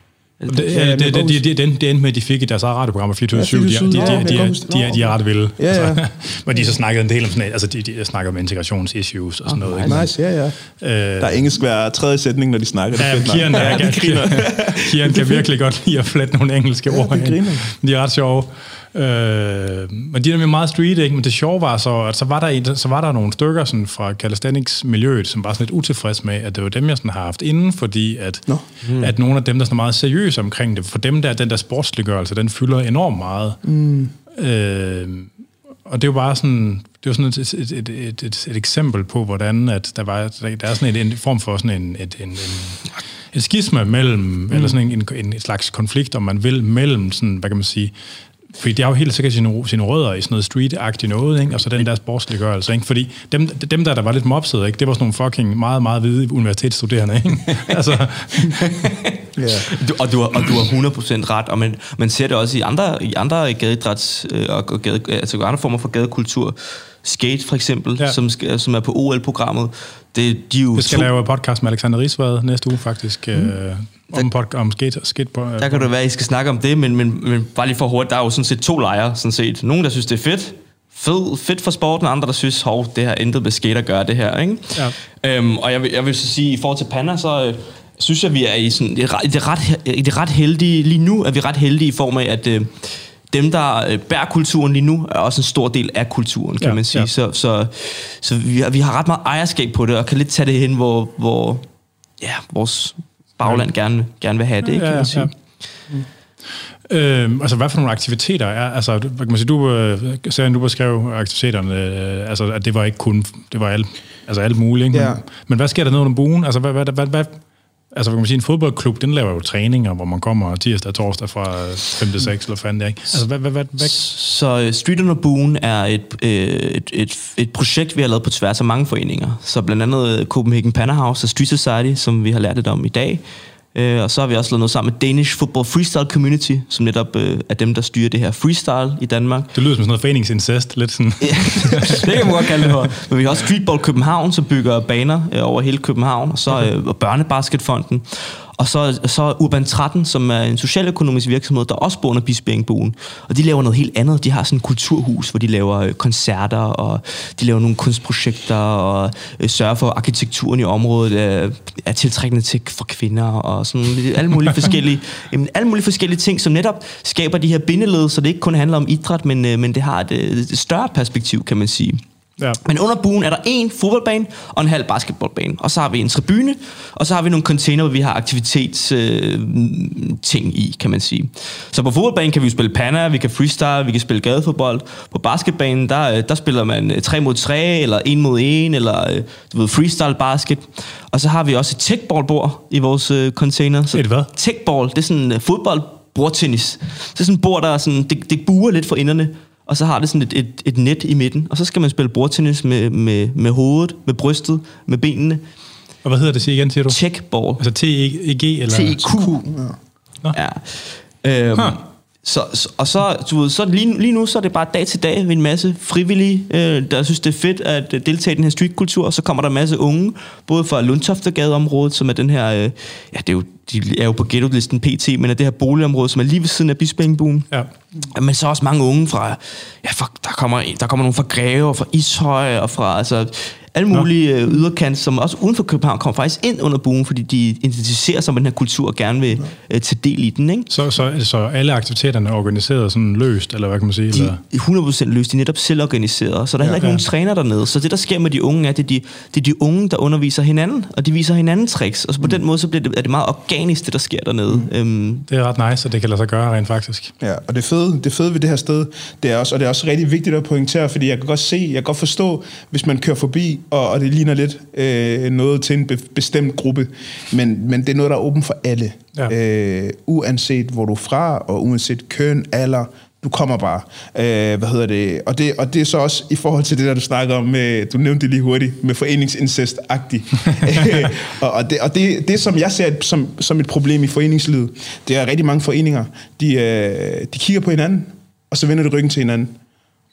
Det, ja, det, det, det, det, det, det endte med, at de fik i deres eget radioprogram på 24 ja, de, de, de, de, de, er, de er ret vilde. Ja, ja. <laughs> Altså, men de så snakkede en del om sådan, altså de, de snakker om integrationsissues og sådan oh, noget. Ikke? Nice, ja, ja. Øh, der er engelsk hver tredje sætning, når de snakker. Ja, <laughs> <laughs> det Kieran, ja, Kieran, Kieran kan virkelig godt lide at flette nogle engelske ja, ord ind. De er ret sjove. Øh, men de er meget street, ikke? Men det sjove var så, at så var der, en, så var der nogle stykker sådan, fra calisthenics-miljøet, som var sådan lidt utilfreds med, at det var dem, jeg sådan har haft inden, fordi at, no. mm. at nogle af dem, der er sådan meget seriøse omkring det, for dem der, den der sportsliggørelse, den fylder enormt meget. Mm. Øh, og det er jo bare sådan, det var sådan et, et, et, et, et, et eksempel på, hvordan at der, var, der, der er sådan en, en form for sådan en, et, en, en, et skisma mellem, mm. eller sådan en, en, en slags konflikt, om man vil, mellem sådan, hvad kan man sige, fordi det er jo helt sikkert sine, sine rødder i sådan noget street-agtigt noget, ikke? og så den der sportsliggørelse. Ikke? Fordi dem, dem der, der var lidt mopset, ikke? det var sådan nogle fucking meget, meget hvide universitetsstuderende. Ikke? <laughs> altså. Yeah. du, og, du, og du har 100% ret, og man, man ser det også i andre, i andre gadeidræts øh, og gade, altså andre former for gadekultur. Skate for eksempel, ja. som, som er på OL-programmet. Det, de jo det skal to... lave podcast med Alexander Rigsvad næste uge faktisk. Mm. Øh, om, pod, om skate, skate på, der kan det være, at I skal snakke om det, men, men, men bare lige for hurtigt, der er jo sådan set to lejre, sådan set. Nogen, der synes, det er fedt, fed, fedt for sporten, og andre, der synes, hov, det har intet med skate at gøre, det her, ikke? Ja. Øhm, og jeg vil, jeg vil så sige, i forhold til Panda, så øh, synes jeg, vi er i, sådan, i, det ret, i det ret heldige, lige nu er vi ret heldige i form af, at øh, dem, der øh, bærer kulturen lige nu, er også en stor del af kulturen, kan ja, man sige. Ja. Så, så, så vi, har, vi har ret meget ejerskab på det, og kan lidt tage det hen, hvor, hvor ja, vores bagland gerne, gerne vil have det, ikke, kan man sige. Ja. Mm. Øh, altså, hvad for nogle aktiviteter er, altså, kan man sige, du, øh, Serien, du beskrev aktiviteterne, øh, altså, at det var ikke kun, det var alt, altså alt muligt, ikke? Ja. Men, men hvad sker der ned under buen? Altså, hvad, hvad, hvad, hvad, Altså, kan man sige, en fodboldklub, den laver jo træninger, hvor man kommer tirsdag og torsdag fra øh, 5 til 6, eller fanden det, ikke? Altså, hvad, hvad, hvad, hvad? Så øh, Street Under Boon er et, øh, et, et, et projekt, vi har lavet på tværs af mange foreninger. Så blandt andet Copenhagen Pannerhouse og Street Society, som vi har lært lidt om i dag, Øh, og så har vi også lavet noget sammen med Danish Football Freestyle Community, som netop øh, er dem, der styrer det her freestyle i Danmark. Det lyder som sådan noget foreningsincest, lidt sådan. <laughs> det kan man godt kalde det for. <laughs> Men vi har også Streetball København, som bygger baner øh, over hele København, og så øh, Børnebasketfonden. Og så, så Urban 13, som er en socialøkonomisk virksomhed, der også bor under Bispebjergbuen. Og de laver noget helt andet. De har sådan en kulturhus, hvor de laver øh, koncerter, og de laver nogle kunstprojekter, og øh, sørger for, at arkitekturen i området øh, er tiltrækkende til for kvinder, og sådan alle mulige <laughs> forskellige, jamen, alle mulige forskellige ting, som netop skaber de her bindeled, så det ikke kun handler om idræt, men, men det har et, et større perspektiv, kan man sige. Ja. Men under buen er der en fodboldbane og en halv basketballbane. Og så har vi en tribune, og så har vi nogle container, hvor vi har aktivitetsting øh, i, kan man sige. Så på fodboldbanen kan vi jo spille panna, vi kan freestyle, vi kan spille gadefodbold. På basketbanen, der, øh, der spiller man 3 øh, mod 3, eller 1 mod 1, eller øh, du ved, freestyle basket. Og så har vi også et techballbord i vores container. Så et hvad? Techball, det er sådan en fodbold bordtennis. Så er sådan et bord, der er sådan, det, det buer lidt for inderne, og så har det sådan et, et, et net i midten, og så skal man spille bordtennis med, med, med hovedet, med brystet, med benene. Og hvad hedder det igen, siger du? Checkball. Altså T-E-G eller? T-E-Q. Ja. ja. Øhm, huh. Så, og så, du ved, så lige, lige nu så er det bare dag til dag med en masse frivillige, øh, der synes, det er fedt at deltage i den her streetkultur. Så kommer der en masse unge, både fra Lundtoftegade-området, som er den her, øh, ja, det er jo, de er jo på ghetto-listen PT, men er det her boligområde, som er lige ved siden af Bispingbuen. Ja. Men så også mange unge fra, ja, for, der, kommer, der kommer nogle fra Greve og fra Ishøj og fra, altså, alle mulige Nå. Øh, yderkant, som også uden for København kommer faktisk ind under buen, fordi de identificerer sig med den her kultur og gerne vil uh, tage del i den. Ikke? Så, så, så alle aktiviteterne er organiseret sådan løst, eller hvad kan man sige? De er 100% løst, de er netop selvorganiseret, så der er ja, heller ikke ja. nogen træner dernede. Så det, der sker med de unge, er, at det er de, det er de unge, der underviser hinanden, og de viser hinanden tricks, og så på mm. den måde så bliver det, er det meget organisk, det der sker dernede. Mm. Øhm. Det er ret nice, at det kan lade sig gøre rent faktisk. Ja, og det fede, det fede ved det her sted, det er også, og det er også rigtig vigtigt at pointere, fordi jeg kan godt se, jeg kan godt forstå, hvis man kører forbi, og, og det ligner lidt øh, noget til en bestemt gruppe, men, men det er noget, der er åbent for alle. Ja. Øh, uanset hvor du er fra, og uanset køn, alder, du kommer bare. Øh, hvad hedder det? Og, det? og det er så også i forhold til det, der du snakker om, med, du nævnte det lige hurtigt, med foreningsincest-agtigt. <laughs> og og, det, og det, det, som jeg ser som, som et problem i foreningslivet, det er rigtig mange foreninger, de, øh, de kigger på hinanden, og så vender de ryggen til hinanden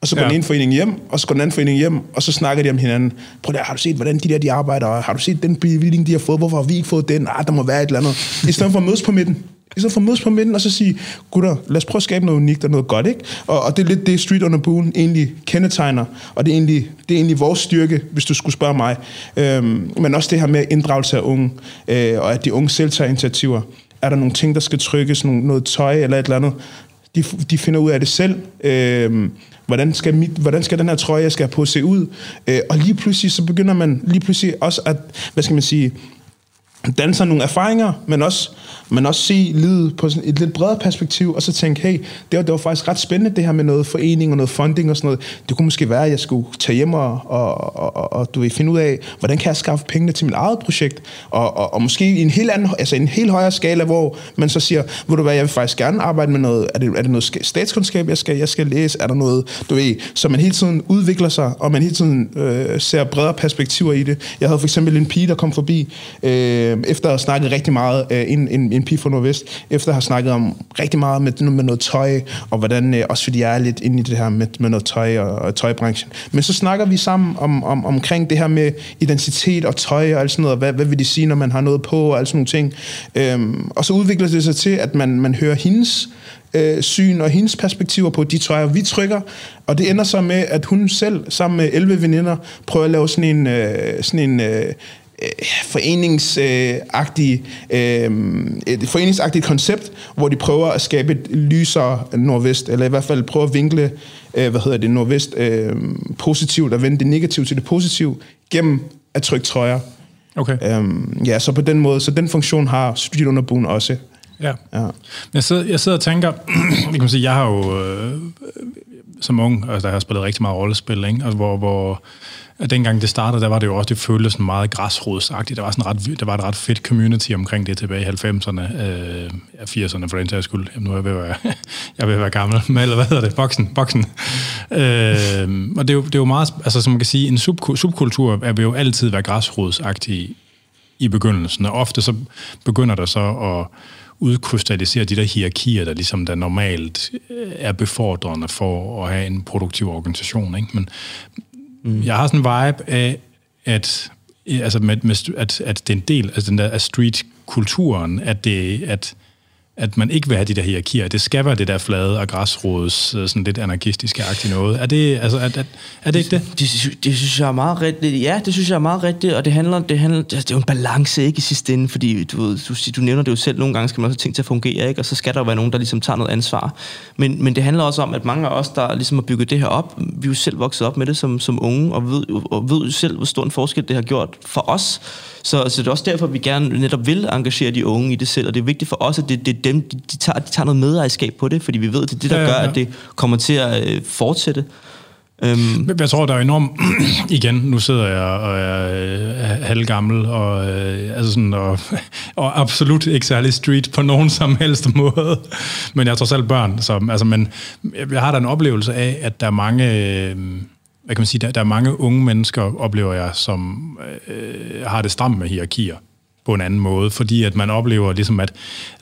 og så går ja. den ene forening hjem, og så går den anden forening hjem, og så snakker de om hinanden. Prøv at har du set, hvordan de der de arbejder? Har du set den bevilling, de har fået? Hvorfor har vi ikke fået den? Ah, der må være et eller andet. I stedet for at mødes på midten. I stedet for at mødes på midten, og så sige, gutter, lad os prøve at skabe noget unikt og noget godt, ikke? Og, og det er lidt det, Street the Boon egentlig kendetegner, og det er egentlig, det er egentlig vores styrke, hvis du skulle spørge mig. Øhm, men også det her med inddragelse af unge, øh, og at de unge selv tager initiativer. Er der nogle ting, der skal trykkes, nogle, noget tøj eller et eller andet? De, de finder ud af det selv. Øh, hvordan skal, mit, hvordan skal den her trøje, jeg skal have på, se ud? Øh, og lige pludselig, så begynder man lige pludselig også at, hvad skal man sige, danne sig nogle erfaringer, men også men også se livet på sådan et lidt bredere perspektiv, og så tænke, hey, det var, det var faktisk ret spændende det her med noget forening og noget funding og sådan noget. Det kunne måske være, at jeg skulle tage hjem og, og, og, og du vil finde ud af, hvordan kan jeg skaffe pengene til mit eget projekt, og, og, og måske i en helt anden, altså en helt højere skala, hvor man så siger, hvor du være, jeg vil faktisk gerne arbejde med noget, er det, er det noget statskundskab, jeg skal, jeg skal læse, er der noget, du ved, så man hele tiden udvikler sig, og man hele tiden øh, ser bredere perspektiver i det. Jeg havde for eksempel en pige, der kom forbi, øh, Øh, efter at have snakket rigtig meget, øh, en, en, en pige fra Nordvest, efter at have snakket om rigtig meget med, med noget tøj, og hvordan, øh, også fordi jeg er lidt inde i det her med, med noget tøj og, og tøjbranchen. Men så snakker vi sammen om, om, omkring det her med identitet og tøj og alt sådan noget, hvad, hvad vil de sige, når man har noget på og alt sådan nogle ting. Øhm, og så udvikler det sig til, at man, man hører hendes øh, syn og hendes perspektiver på de tøjer, vi trykker. Og det ender så med, at hun selv sammen med 11 veninder prøver at lave sådan en, øh, sådan en Øh, foreningsagtige, øh, et foreningsagtigt koncept, hvor de prøver at skabe et lysere nordvest, eller i hvert fald prøver at vinkle, øh, hvad hedder det, nordvest øh, positivt, og vende det negative til det positive, gennem at trykke trøjer. Okay. Øhm, ja, så på den måde, så den funktion har Street Underboen også. Ja. ja. Jeg, sidder, jeg sidder og tænker, <clears throat> jeg kan sige, jeg har jo øh, som ung, altså, der har spillet rigtig meget rollespil, ikke? Altså, hvor, hvor at dengang det startede, der var det jo også, det føltes sådan meget græsrodsagtigt. Der var, sådan ret, der var et ret fedt community omkring det tilbage i 90'erne, øh, 80'erne for den sags skyld. Jamen, nu er jeg ved at være, <laughs> jeg vil være gammel, men eller hvad hedder det? Boksen. Boksen. Øh, og det er, jo, det er jo meget, altså som man kan sige, en sub, subkultur er vil jo altid være græsrodsagtig i begyndelsen, og ofte så begynder der så at udkrystallisere de der hierarkier, der ligesom der normalt øh, er befordrende for at have en produktiv organisation. Ikke? Men, Mm. Jeg har sådan en vibe af, at, altså med, med, at, at det er en del altså den der, af street-kulturen, at, det, at, at man ikke vil have de der hierarkier. Det skal være det der flade og græsrodes, øh, sådan lidt anarkistiske agtige noget. Er det, altså, er, er, er det ikke det? Det, det? det synes jeg er meget rigtigt. Ja, det synes jeg er meget rigtigt, og det handler, det handler, altså, det er jo en balance, ikke i sidste ende, fordi du, du, du nævner det jo selv, nogle gange skal man også have ting til at fungere, ikke? og så skal der jo være nogen, der ligesom tager noget ansvar. Men, men det handler også om, at mange af os, der ligesom har bygget det her op, vi er jo selv vokset op med det som, som unge, og ved, og ved jo selv, hvor stor en forskel det har gjort for os. Så, så det er også derfor, vi gerne netop vil engagere de unge i det selv, og det er vigtigt for os, at det, det dem, de, de, tager, de tager noget medejerskab på det, fordi vi ved, at det er det, der ja, ja, ja. gør, at det kommer til at øh, fortsætte. Øhm, jeg tror, der er enormt... <clears throat> igen, nu sidder jeg og er øh, halvgammel, og, øh, altså sådan, og, <laughs> og absolut ikke særlig street på nogen som helst måde. Men jeg tror selv børn. Så, altså, men jeg har da en oplevelse af, at der er mange... Øh, hvad kan man sige, der, der er mange unge mennesker, oplever jeg, som øh, har det stramt med hierarkier på en anden måde, fordi at man oplever ligesom, at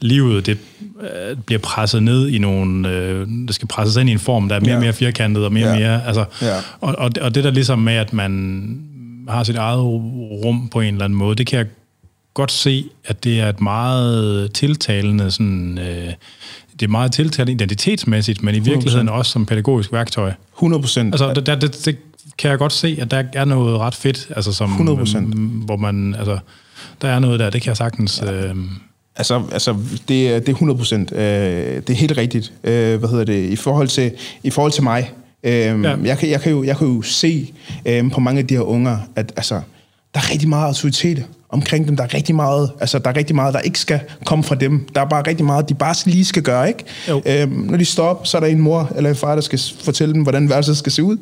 livet det, øh, bliver presset ned i nogle, øh, det skal presses ind i en form, der er mere og mere firkantet og mere og ja. mere, altså, ja. og, og, og det der ligesom med, at man har sit eget rum på en eller anden måde, det kan jeg godt se, at det er et meget tiltalende sådan, øh, det er meget tiltalende identitetsmæssigt, men i virkeligheden 100%. også som pædagogisk værktøj. 100 procent. Altså, det, det, det, kan jeg godt se, at der er noget ret fedt, altså som, 100%. hvor man, altså, der er noget der, det kan jeg sagtens... Ja. Øh, Altså, altså det, det er 100 procent. Øh, det er helt rigtigt. Øh, hvad hedder det? I forhold til, i forhold til mig, øh, ja. jeg, kan, jeg, kan jo, jeg kan jo se øh, på mange af de her unger, at altså, der er rigtig meget autoritet omkring dem. Der er rigtig meget, altså, der er rigtig meget, der ikke skal komme fra dem. Der er bare rigtig meget, de bare lige skal gøre, ikke? Øh, når de står op, så er der en mor eller en far, der skal fortælle dem, hvordan værelset skal se ud.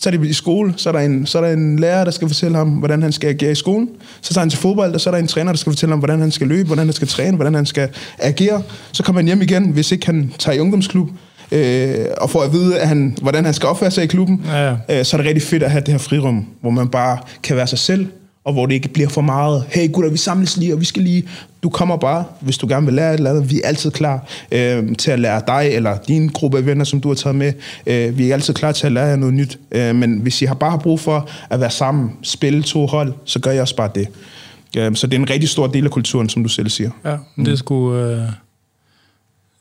Så er de i skole, så er, der en, så er der en lærer, der skal fortælle ham, hvordan han skal agere i skolen. Så tager han til fodbold, og så er der en træner, der skal fortælle ham, hvordan han skal løbe, hvordan han skal træne, hvordan han skal agere. Så kommer han hjem igen, hvis ikke han tager i ungdomsklub, øh, og får at vide, at han, hvordan han skal opføre sig i klubben. Ja, ja. Øh, så er det rigtig fedt at have det her frirum, hvor man bare kan være sig selv, og hvor det ikke bliver for meget, hey gutter, vi samles lige, og vi skal lige, du kommer bare, hvis du gerne vil lære et eller andet, vi er altid klar øh, til at lære dig, eller din gruppe af venner, som du har taget med, øh, vi er altid klar til at lære jer noget nyt, øh, men hvis I har bare brug for at være sammen, spille to hold, så gør jeg også bare det. Øh, så det er en rigtig stor del af kulturen, som du selv siger. Ja, det er sgu, øh,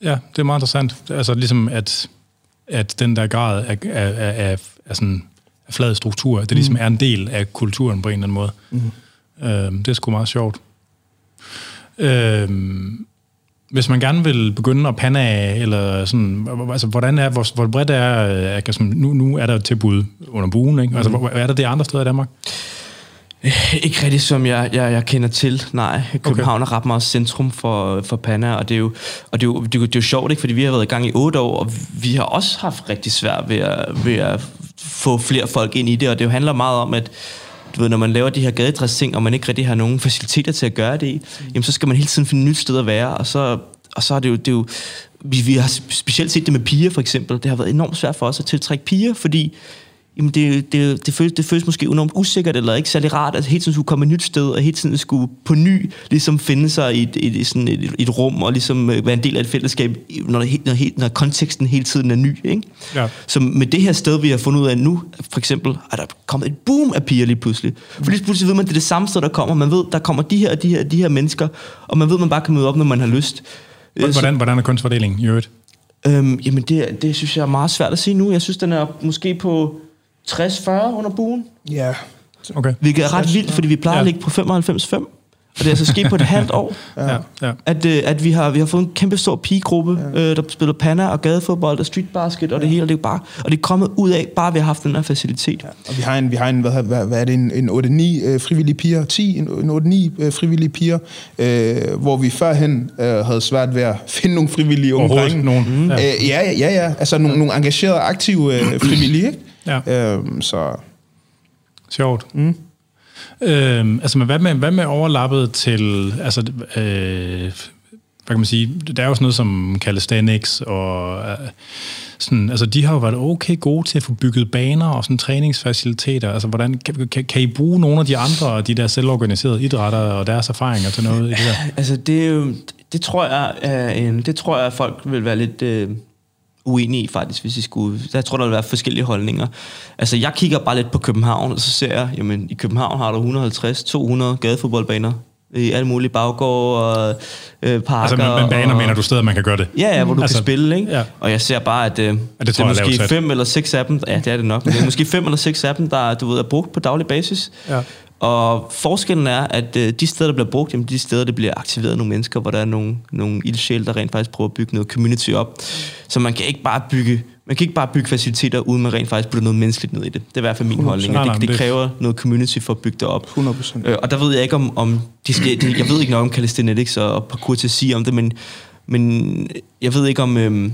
ja, det er meget interessant, altså ligesom at, at den der grad af, af, af, af sådan flad struktur, det ligesom mm. er en del af kulturen på en eller anden måde. Mm. Øh, det er sgu meget sjovt. Øh, hvis man gerne vil begynde at pande af, eller sådan, altså, hvordan er, hvor, hvor bredt er, er altså, nu, nu er der et tilbud under buen, ikke? Altså, mm. hvor, er der det andre steder i Danmark? Ikke rigtig som jeg, jeg, jeg kender til, nej. København okay. er ret meget centrum for, for Panna, og det er jo, og det er jo, det er jo, det er jo sjovt, ikke? fordi vi har været i gang i otte år, og vi har også haft rigtig svært ved at, ved at få flere folk ind i det, og det jo handler meget om, at du ved, når man laver de her gadedræs ting, og man ikke rigtig har nogen faciliteter til at gøre det i, jamen så skal man hele tiden finde et nyt sted at være, og så, og så er det jo, det er jo vi, vi har specielt set det med piger for eksempel, det har været enormt svært for os at tiltrække piger, fordi jamen det, det, det, føles, det føles måske enormt usikkert, eller ikke særlig rart, at hele tiden skulle komme et nyt sted, og hele tiden skulle på ny ligesom finde sig i et, et, sådan et, et rum, og ligesom øh, være en del af et fællesskab, når, det, når, når konteksten hele tiden er ny. Ikke? Ja. Så med det her sted, vi har fundet ud af nu, for eksempel, er der kommet et boom af piger lige pludselig. For lige pludselig ved man, at det er det samme sted, der kommer. Man ved, der kommer de her og de her, de her mennesker, og man ved, at man bare kan møde op, når man har lyst. Hvordan, så, hvordan er kunstfordelingen i øvrigt? Øhm, jamen det, det synes jeg er meget svært at sige nu. Jeg synes, den er måske på 60-40 under buen. Ja. Okay. Hvilket er ret vildt, fordi vi plejer ja. at ligge på 95-5. Og det er altså sket på et <laughs> halvt år, ja. Ja. At, øh, at vi, har, vi har fået en kæmpe stor pigegruppe, ja. øh, der spiller panna og gadefodbold og streetbasket og ja. det hele. Og det, er bare, og det er kommet ud af, bare vi har haft den her facilitet. Ja. Og vi har en, vi har en hvad, hvad, hvad er det, en, en 8-9 øh, frivillige piger, 10, en, en 8-9 øh, frivillige piger, øh, hvor vi førhen øh, havde svært ved at <laughs> finde nogle frivillige unge drenge. nogen. Mm. Ja. Øh, ja, ja, ja. Altså nogle, ja. nogle engagerede, aktive øh, frivillige, ikke? Ja. Øh, så... Sjovt. Mm. Øhm, altså, men hvad med, hvad med overlappet til, altså, øh, hvad kan man sige, der er jo sådan noget som calisthenics, og øh, sådan, altså, de har jo været okay gode til at få bygget baner og sådan træningsfaciliteter. Altså, hvordan, kan, kan, kan I bruge nogle af de andre de der selvorganiserede idrætter og deres erfaringer til noget i det der? Altså, det det tror jeg, øh, det tror jeg, at folk vil være lidt... Øh uenig i faktisk, hvis I skulle. Der tror, der vil være forskellige holdninger. Altså, jeg kigger bare lidt på København, og så ser jeg, jamen, i København har du 150-200 gadefodboldbaner i alle mulige baggårde og øh, parker. Altså, men baner og, mener du steder, man kan gøre det? Ja, ja hvor du altså, kan spille, ikke? Ja. Og jeg ser bare, at øh, det, det er måske fem eller seks af dem, ja, det er det nok, men det er måske fem eller seks af dem, der du ved, er brugt på daglig basis. Ja. Og forskellen er, at øh, de steder, der bliver brugt, jamen de steder, der bliver aktiveret nogle mennesker, hvor der er nogle, nogle ildsjæle, der rent faktisk prøver at bygge noget community op. Så man kan ikke bare bygge man kan ikke bare bygge faciliteter, uden man rent faktisk putter noget menneskeligt ned i det. Det er i hvert fald min holdning. Det, det kræver noget community for at bygge det op. 100%. Øh, og der ved jeg ikke om, om de skal, de, jeg ved ikke nok om calisthenics og parkour til at sige om det, men, men jeg ved ikke om, øhm,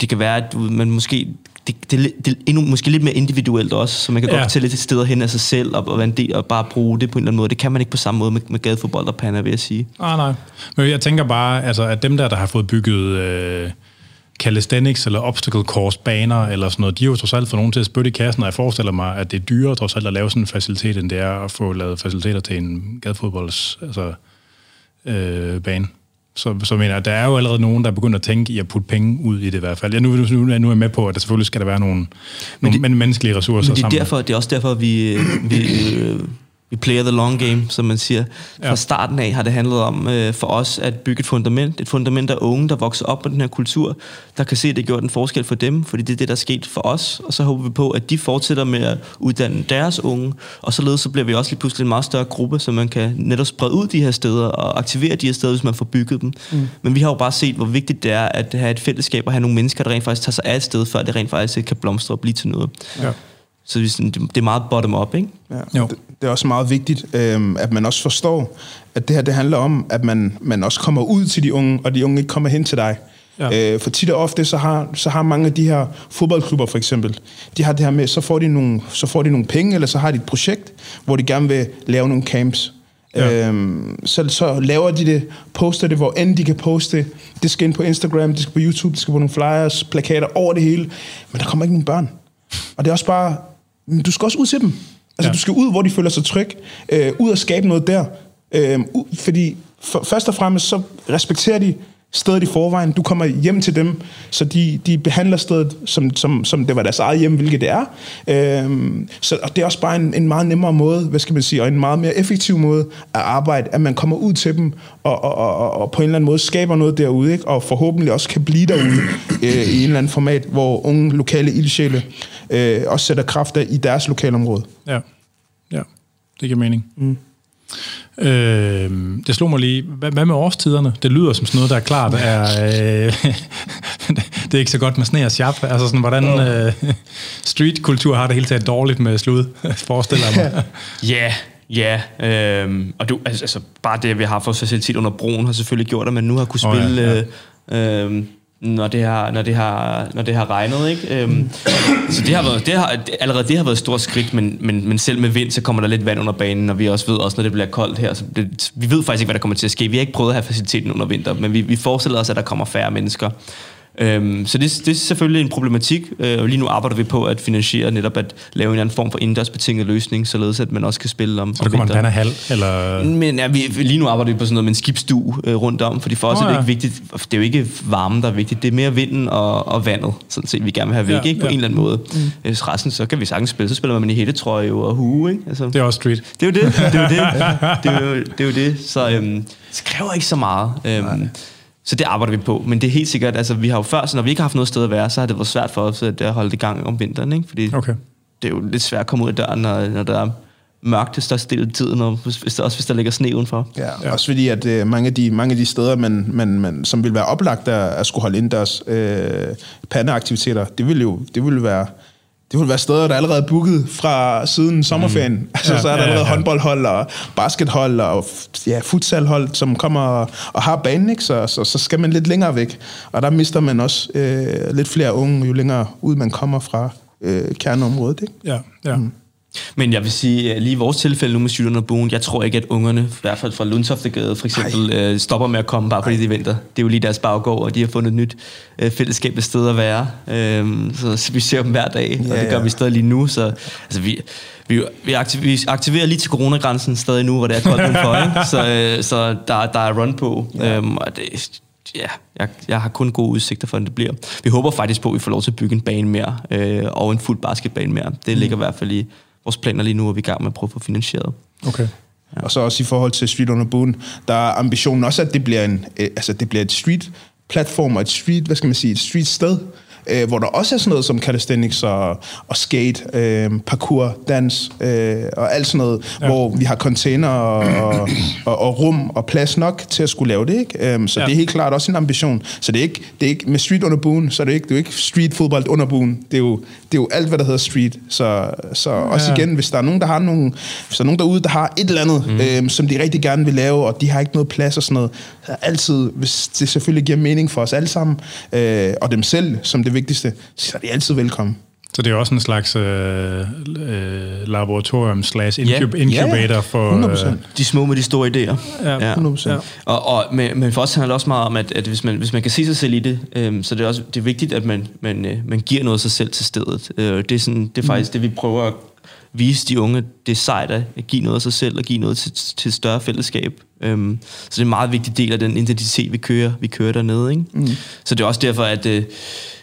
det kan være, at man måske det, det, det er endnu, måske lidt mere individuelt også, så man kan ja. godt tage lidt steder hen af sig selv, og, og del, og bare bruge det på en eller anden måde. Det kan man ikke på samme måde med, med gadefodbold og panna, vil jeg sige. Ah, nej. Men jeg tænker bare, altså, at dem der, der har fået bygget... Øh calisthenics eller obstacle course baner eller sådan noget, de har jo trods alt fået nogen til at spytte i kassen, og jeg forestiller mig, at det er dyrere trods alt at lave sådan en facilitet, end det er at få lavet faciliteter til en gadefodbolds altså, øh, bane. Så, så mener jeg, der er jo allerede nogen, der er begyndt at tænke i at putte penge ud i det i hvert fald. Jeg nu, nu, nu er jeg med på, at der selvfølgelig skal der være nogle, men det, nogle menneskelige ressourcer men det er, sammen. derfor, det er også derfor, vi, vi øh, vi player the long game, som man siger. Fra ja. starten af har det handlet om øh, for os at bygge et fundament. Et fundament af unge, der vokser op med den her kultur, der kan se, at det gjort en forskel for dem, fordi det er det, der er sket for os. Og så håber vi på, at de fortsætter med at uddanne deres unge, og således så bliver vi også lige pludselig en meget større gruppe, så man kan netop sprede ud de her steder og aktivere de her steder, hvis man får bygget dem. Mm. Men vi har jo bare set, hvor vigtigt det er at have et fællesskab og have nogle mennesker, der rent faktisk tager sig af et sted, før det rent faktisk kan blomstre og blive til noget. Ja. Så det er meget bottom-up, ikke? Ja, jo. Det, det er også meget vigtigt, øh, at man også forstår, at det her det handler om, at man, man også kommer ud til de unge, og de unge ikke kommer hen til dig. Ja. Øh, for tit og ofte, så har, så har mange af de her fodboldklubber for eksempel, de har det her med, så får de nogle, så får de nogle penge, eller så har de et projekt, hvor de gerne vil lave nogle camps. Ja. Øhm, så, så laver de det, poster det, hvor end de kan poste. Det skal ind på Instagram, det skal på YouTube, det skal på nogle flyers, plakater over det hele. Men der kommer ikke nogen børn. Og det er også bare, men du skal også ud til dem. Altså, ja. du skal ud, hvor de føler sig tryg. Øh, ud og skabe noget der. Øh, fordi for, først og fremmest, så respekterer de stedet i forvejen. Du kommer hjem til dem, så de, de behandler stedet, som, som, som det var deres eget hjem, hvilket det er. Øhm, så og det er også bare en, en meget nemmere måde, hvad skal man sige, og en meget mere effektiv måde at arbejde, at man kommer ud til dem, og, og, og, og på en eller anden måde skaber noget derude, ikke? og forhåbentlig også kan blive derude øh, i en eller anden format, hvor unge lokale ildsjæle øh, også sætter kræfter i deres lokalområde. Ja, ja. det giver mening. Mm. Øh, det slog mig lige, hvad, hvad med årstiderne? Det lyder som sådan noget, der er klart <laughs> er... Øh, <laughs> det er ikke så godt med sne og sjap. Altså sådan, hvordan øh, streetkultur har det hele taget dårligt med slud, <laughs> forestiller jeg mig. Ja, Ja, øhm, og du, altså, altså bare det, at vi har fået facilitet under broen, har selvfølgelig gjort, at man nu har kunne spille oh, ja, ja. Øh, øh, når det har, når det har, når det har regnet. Ikke? Øhm, så det har været, det har, allerede det har været et stort skridt, men, men, men selv med vind, så kommer der lidt vand under banen, og vi også ved også, når det bliver koldt her, så det, vi ved faktisk ikke, hvad der kommer til at ske. Vi har ikke prøvet at have faciliteten under vinter, men vi, vi forestiller os, at der kommer færre mennesker. Øhm, så det, det er selvfølgelig en problematik, øh, og lige nu arbejder vi på at finansiere netop at lave en eller anden form for indendørsbetinget løsning, således at man også kan spille om Så der kommer en hal, eller? Men ja, vi, lige nu arbejder vi på sådan noget med en skibsstue øh, rundt om, fordi for os oh, er det ikke vigtigt, det er jo ikke varmen, der er vigtigt, det er mere vinden og, og vandet, sådan set, vi gerne vil have væk, ja, ikke? På ja. en eller anden måde. Mm. Hvis resten, så kan vi sagtens spille, så spiller man i hættetrøje og hue, ikke? Altså, det er også street. Det er jo det, det er jo det, <laughs> det er jo, det, er jo det. så øhm, det kræver ikke så meget. Øhm, så det arbejder vi på. Men det er helt sikkert, altså vi har jo før, så når vi ikke har haft noget sted at være, så har det været svært for os at holde det i gang om vinteren. Ikke? Fordi okay. det er jo lidt svært at komme ud af døren, når, når der er mørkt det største del af tiden, og hvis, der, også hvis der ligger sne udenfor. Ja, ja. også fordi, at uh, mange, af de, mange af de steder, man, man, man, som vil være oplagt at, at skulle holde indendørs øh, pandeaktiviteter, det vil jo det vil være det vil være steder, der er allerede booket fra siden sommerferien. Mm. <laughs> Altså, ja, så er der allerede ja, ja. håndboldhold og baskethold og ja, futsalhold, som kommer og har banen, ikke? Så, så, så skal man lidt længere væk. Og der mister man også øh, lidt flere unge, jo længere ud man kommer fra øh, kerneområdet. Ikke? Ja, ja. Mm. Men jeg vil sige, lige i vores tilfælde nu med Sydland og Bogen, jeg tror ikke, at ungerne, i hvert fald fra Lundtoftegade for eksempel, øh, stopper med at komme bare fordi de venter. Det er jo lige deres baggård, og de har fundet et nyt øh, fællesskab et sted at være. Øh, så, vi ser dem hver dag, ja, og det gør ja. vi stadig lige nu. Så altså, vi, vi, vi, aktiverer, vi aktiverer lige til coronagrænsen stadig nu, hvor det er koldt <laughs> udenfor. Ikke? Så, øh, så der, der er run på. Ja. Øhm, og det, ja, jeg, jeg har kun gode udsigter for, at det bliver. Vi håber faktisk på, at vi får lov til at bygge en bane mere, øh, og en fuld basketbane mere. Det mm. ligger i hvert fald i vores planer lige nu, og vi er i gang med at prøve at få finansieret. Okay. Ja. Og så også i forhold til Street the Boon, der er ambitionen også, at det bliver, en, øh, altså det bliver et street platform og et street, hvad skal man sige, et street sted, øh, hvor der også er sådan noget som calisthenics og, og skate, øh, parkour, dans øh, og alt sådan noget, ja. hvor vi har container og, og, og, og rum og plads nok til at skulle lave det. Ikke? Um, så ja. det er helt klart også en ambition. Så det er ikke, det er ikke med street under buen, så er det ikke, det er ikke street fodbold under buen. Det er, jo, det er jo alt, hvad der hedder street. Så, så ja. også igen, hvis der er nogen, der har nogen, hvis der er nogen derude, der har et eller andet, mm. øhm, som de rigtig gerne vil lave, og de har ikke noget plads og sådan noget, så altid, hvis det selvfølgelig giver mening for os alle sammen, øh, og dem selv, som det vigtigste, så er de altid velkommen. Så det er også en slags øh, øh, laboratorium slash incub- yeah. incubator yeah. for... 100%. Øh, de små med de store idéer. Ja, 100%. Ja. Og, og, men, men for os handler det også meget om, at, at hvis, man, hvis man kan se sig selv i det, øh, så det er også det er vigtigt, at man, man, øh, man giver noget af sig selv til stedet. Øh, det, er sådan, det er faktisk mm. det, vi prøver at vise de unge, det er sejt at give noget af sig selv og give noget til, til et større fællesskab. Um, så det er en meget vigtig del af den identitet, vi kører, vi kører dernede. Ikke? Mm. Så det er også derfor, at øh,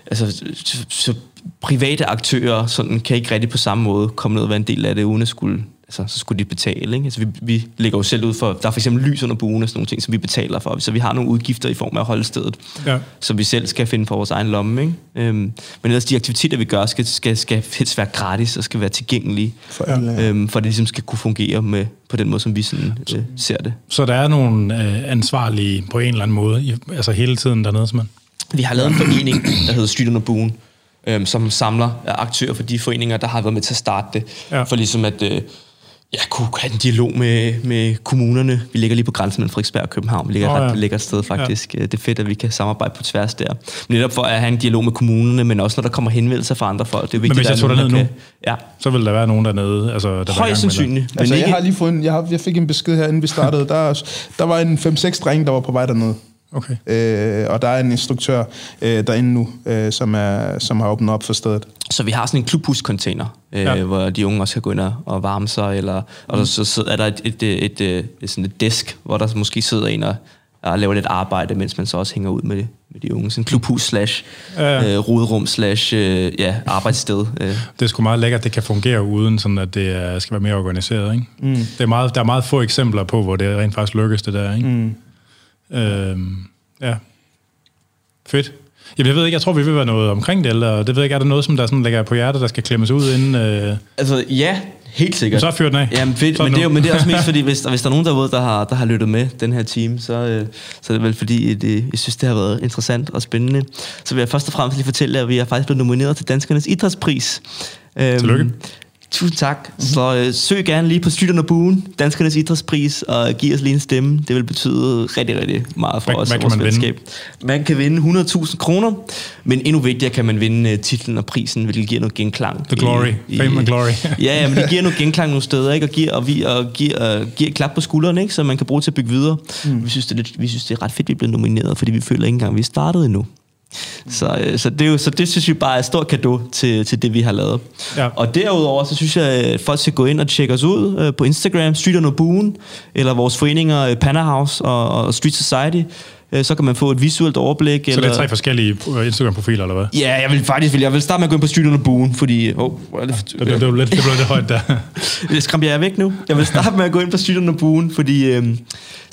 altså, så private aktører sådan, kan ikke rigtig på samme måde komme ned og være en del af det, uden at skulle altså, så skulle de betale. Ikke? Altså, vi, vi lægger jo selv ud for, der er for eksempel lys under buen og sådan nogle ting, som vi betaler for, så vi har nogle udgifter i form af at holde stedet, ja. som vi selv skal finde for vores egen lomme. Ikke? Øhm, men ellers de aktiviteter, vi gør, skal, skal, skal helst være gratis og skal være tilgængelige, for, ja. øhm, for at det ligesom skal kunne fungere med, på den måde, som vi sådan, øh, ser det. Så der er nogle øh, ansvarlige på en eller anden måde, i, altså hele tiden dernede, simpelthen? Vi har lavet en forening, der hedder Street under Buen, øhm, som samler aktører for de foreninger, der har været med til at starte det. Ja. For ligesom at øh, ja, kunne have en dialog med, med kommunerne. Vi ligger lige på grænsen mellem Frederiksberg og København. Vi ligger oh, ja. ret lækkert sted faktisk. Ja. Det er fedt, at vi kan samarbejde på tværs der. Men netop for at have en dialog med kommunerne, men også når der kommer henvendelser fra andre folk. Det er vigtigt, men hvis jeg tog derned nu, kan, ja. så vil der være nogen dernede. Altså, der Højst sandsynligt. Altså, ikke... jeg har lige fået en, jeg, har, jeg fik en besked her, inden vi startede. Der, der var en 5-6 drenge, der var på vej dernede. Okay. Øh, og der er en instruktør øh, derinde nu, øh, som, er, som har åbnet op for stedet. Så vi har sådan en klubhuscontainer, øh, ja. hvor de unge også kan gå ind og varme sig, eller, og mm. så, så er der et, et, et, et, et, sådan et desk, hvor der måske sidder en og, og laver lidt arbejde, mens man så også hænger ud med, med de unge. Sådan en klubhus slash ja. øh, rodrum slash øh, ja, arbejdssted. Øh. Det er sgu meget lækkert, at det kan fungere uden, sådan at det skal være mere organiseret. Ikke? Mm. Det er meget, der er meget få eksempler på, hvor det rent faktisk lykkes, det der. Ikke? Mm. Øhm, ja. Fedt. Jamen, jeg ved ikke, jeg tror, vi vil være noget omkring det, eller det ved jeg ikke, er der noget, som der sådan ligger på hjertet, der skal klemmes ud inden... Øh... Altså, ja, helt sikkert. Så fyr den af. Jamen, fedt, men det, er jo, men det er også mest <laughs> fordi, hvis, hvis der er nogen derude, der har, der har lyttet med den her team, så, øh, så er det vel fordi, det, jeg synes, det har været interessant og spændende. Så vil jeg først og fremmest lige fortælle, at vi er faktisk blevet nomineret til Danskernes Idrætspris. Tillykke. Tusind tak. Så øh, søg gerne lige på Styrterne Buen, Danskernes Idrætspris, og giv os lige en stemme. Det vil betyde rigtig, rigtig meget for hvad, os og vores fællesskab. Man kan vinde 100.000 kroner, men endnu vigtigere kan man vinde uh, titlen og prisen, hvilket giver noget genklang. The glory. I, Fame and glory. <laughs> ja, ja, men det giver noget genklang nogle steder, ikke? og giver, og vi, og giver, uh, giver et klap på skulderen, ikke? så man kan bruge til at bygge videre. Mm. Vi, synes, det er lidt, vi synes, det er ret fedt, at vi er blevet nomineret, fordi vi føler ikke engang, at vi er startet endnu. Så, øh, så, det er jo, så det synes vi bare er et stort gave til, til det, vi har lavet. Ja. Og derudover, så synes jeg, at folk skal gå ind og tjekke os ud øh, på Instagram, Street on Boon, eller vores foreninger øh, Panna House og, og Street Society. Øh, så kan man få et visuelt overblik. Så eller... det er tre forskellige øh, Instagram-profiler, eller hvad? Ja, jeg vil faktisk vil, jeg vil starte med at gå ind på Street on Boon, fordi... Oh, det, det, det, det, blev lidt, det blev lidt højt der. <laughs> skræmte jeg væk nu. Jeg vil starte med at gå ind på Street on Boon, fordi... Øh,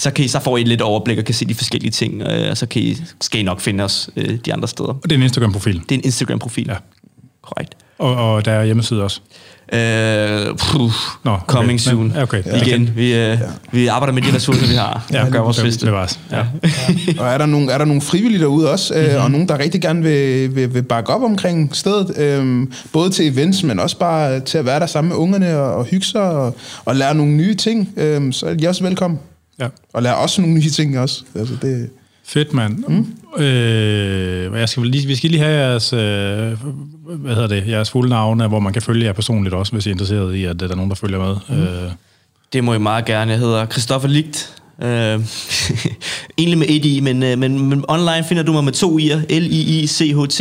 så, kan I, så får I lidt overblik og kan se de forskellige ting, øh, og så kan I, skal I nok finde os øh, de andre steder. Og det er en Instagram-profil? Det er en Instagram-profil. Ja. Korrekt. Og, og der er hjemmeside også? Uh, puh, Nå, okay. Coming soon. Men, okay. Ja. Igen, vi, uh, ja. vi arbejder med de ressourcer, vi har. Ja, gør vores bedste. Det var ja. ja. og er der, nogle, er der nogle frivillige derude også, mm-hmm. og nogen, der rigtig gerne vil, vil, vil bakke op omkring stedet, um, både til events, men også bare til at være der sammen med ungerne og, og hygge sig og, og lære nogle nye ting, um, så er de også velkommen. Ja. Og lære også nogle nye ting også. Altså, det, Fedt, mand. Mm. Øh, jeg skal lige, vi skal lige have jeres, øh, hvad hedder det, jeres fulde navne, hvor man kan følge jer personligt også, hvis I er interesseret i, at der er nogen, der følger med. Mm. Øh. Det må I meget gerne. Jeg hedder Christoffer Ligt. Øh, <laughs> egentlig med et i, men, øh, men, men online finder du mig med to i'er. L-I-I-C-H-T.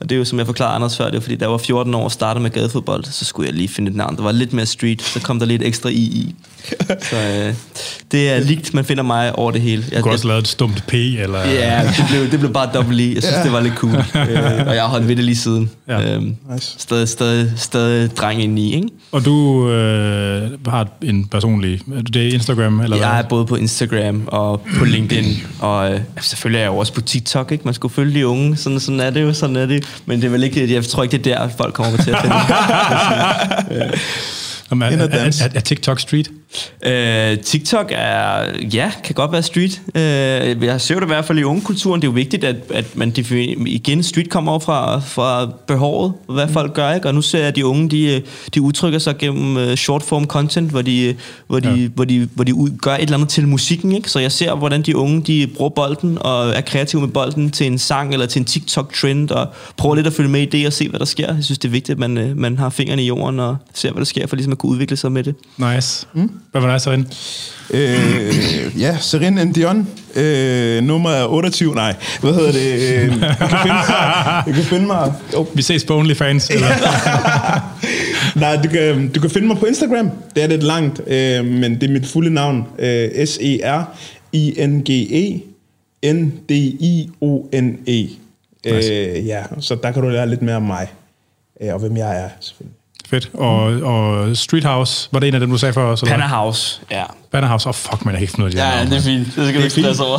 Og det er jo, som jeg forklarede Anders før, det er fordi, da jeg var 14 år og startede med gadefodbold, så skulle jeg lige finde et navn, der var lidt mere street, så kom der lidt ekstra i i. <laughs> Så øh, det er ligt, man finder mig over det hele. Jeg, du kunne også lave et stumt P, eller... Ja, det blev, det blev bare dobbelt I. Jeg synes, yeah. det var lidt cool. <laughs> øh, og jeg har holdt ved det lige siden. Ja. Øhm, nice. stadig, stadig, stadig dreng ind i, ikke? Og du øh, har en personlig... Det er Instagram, eller Jeg hvad? er både på Instagram og på LinkedIn, og øh, selvfølgelig er jeg jo også på TikTok, ikke? Man skulle følge de unge, sådan, sådan er det jo, sådan er det. Men det er vel ikke... Jeg tror ikke, det er der, folk kommer til at finde. Jamen, er, er, er, er TikTok street? Uh, TikTok er, ja, kan godt være street. Uh, jeg ser det i hvert fald i ungekulturen. Det er jo vigtigt, at, at man igen, street kommer over fra, fra behovet, hvad folk gør, ikke? Og nu ser jeg, at de unge, de, de udtrykker sig gennem uh, short form content, hvor de, hvor de, ja. hvor de, hvor de ud, gør et eller andet til musikken, ikke? Så jeg ser, hvordan de unge, de bruger bolden og er kreative med bolden til en sang eller til en TikTok-trend, og prøver lidt at følge med i det og se, hvad der sker. Jeg synes, det er vigtigt, at man, man har fingrene i jorden og ser, hvad der sker, for ligesom at kunne udvikle sig med det. Nice. Mm. Hvad var dig, Serin? Øh, ja, Serin Dion. Øh, nummer er 28. Nej, hvad hedder det? Øh, jeg kan finde mig. Jeg kan finde mig. Oh. Vi ses på OnlyFans. Eller? <laughs> Nej, du kan, du kan finde mig på Instagram. Det er lidt langt, øh, men det er mit fulde navn. Øh, S-E-R-I-N-G-E N-D-I-O-N-E. Nice. Øh, ja, så der kan du lære lidt mere om mig, øh, og hvem jeg er, selvfølgelig. Fedt. Og, og Street House, var det en af dem, du sagde før også? Panna House, ja. Panna House, åh oh, fuck, man, jeg kan ikke finde noget af det. Ja, det er fint. Det skal du ikke stresse over.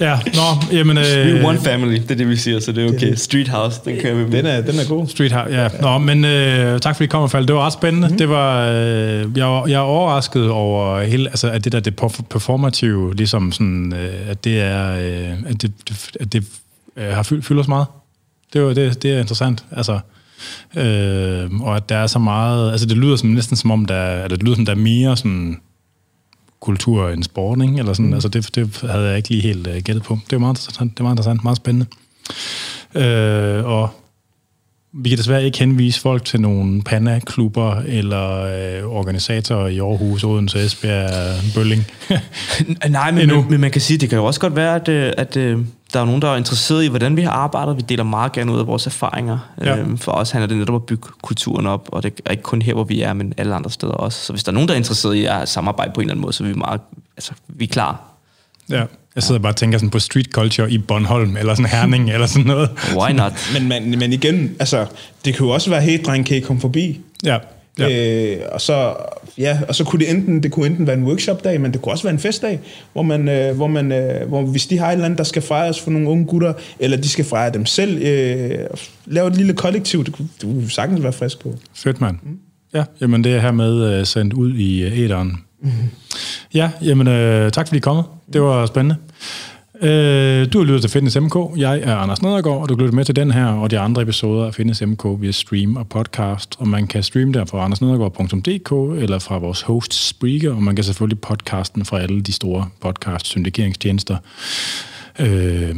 ja, nå, jamen... <laughs> Øh, one family, det er det, vi siger, så det er okay. Street House, den kører vi med. Den er, den er god. Street House, ja. Nå, men øh, tak fordi I kom, Fald. Det var ret spændende. Mm. Det var, øh, jeg, jeg er overrasket over hele, altså, at det der det performative, ligesom sådan, øh, at det er, øh, at det, at det øh, har fyldt, fyldt os meget. Det, var, det, det er interessant. Altså, Øh, og at der er så meget... Altså, det lyder som, næsten som om, der, eller det lyder som, der er mere sådan kultur end sport, ikke? Eller sådan, mm. altså det, det havde jeg ikke lige helt uh, gættet på. Det var meget interessant, det var meget interessant, meget spændende. Øh, og vi kan desværre ikke henvise folk til nogle panna-klubber eller øh, organisatorer i Aarhus, Odense, Esbjerg, Bølling. <laughs> Nej, men, men, men man kan sige, det kan jo også godt være, at, øh, at, at der er nogen, der er interesseret i, hvordan vi har arbejdet. Vi deler meget gerne ud af vores erfaringer. Ja. Øhm, for os handler det netop om at bygge kulturen op, og det er ikke kun her, hvor vi er, men alle andre steder også. Så hvis der er nogen, der er interesseret i at samarbejde på en eller anden måde, så er vi meget, altså, vi er klar. Ja, jeg sidder bare og tænker sådan på street culture i Bornholm, eller sådan Herning, eller sådan noget. Why not? <laughs> men, men, men igen, altså, det kan jo også være, helt dreng, kan I komme forbi? Ja. Ja. Øh, og så ja, og så kunne det enten det kunne enten være en workshop-dag, men det kunne også være en festdag, hvor man, øh, hvor man øh, hvor hvis de har et eller andet, der skal fejres for nogle unge gutter, eller de skal fejre dem selv, øh, lave et lille kollektiv, det kunne, det kunne sagtens være frisk på. Fedt, mand. Mm. Ja, jamen det er her med uh, sendt ud i uh, æderen. Mm-hmm. Ja, jamen øh, tak fordi I kom. Det var spændende. Øh, du har lyttet til Fitness MK. Jeg er Anders Nedergaard, og du lytter med til den her og de andre episoder af Fitness MK via stream og podcast. Og man kan streame der fra andersnedergaard.dk eller fra vores host Spreaker, og man kan selvfølgelig podcasten fra alle de store podcast-syndikeringstjenester. Øh,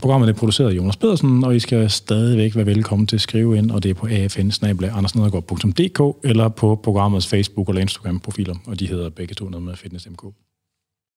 programmet er produceret af Jonas Pedersen, og I skal stadigvæk være velkommen til at skrive ind, og det er på afn eller på programmets Facebook- eller Instagram-profiler, og de hedder begge to noget med Fitness.mk.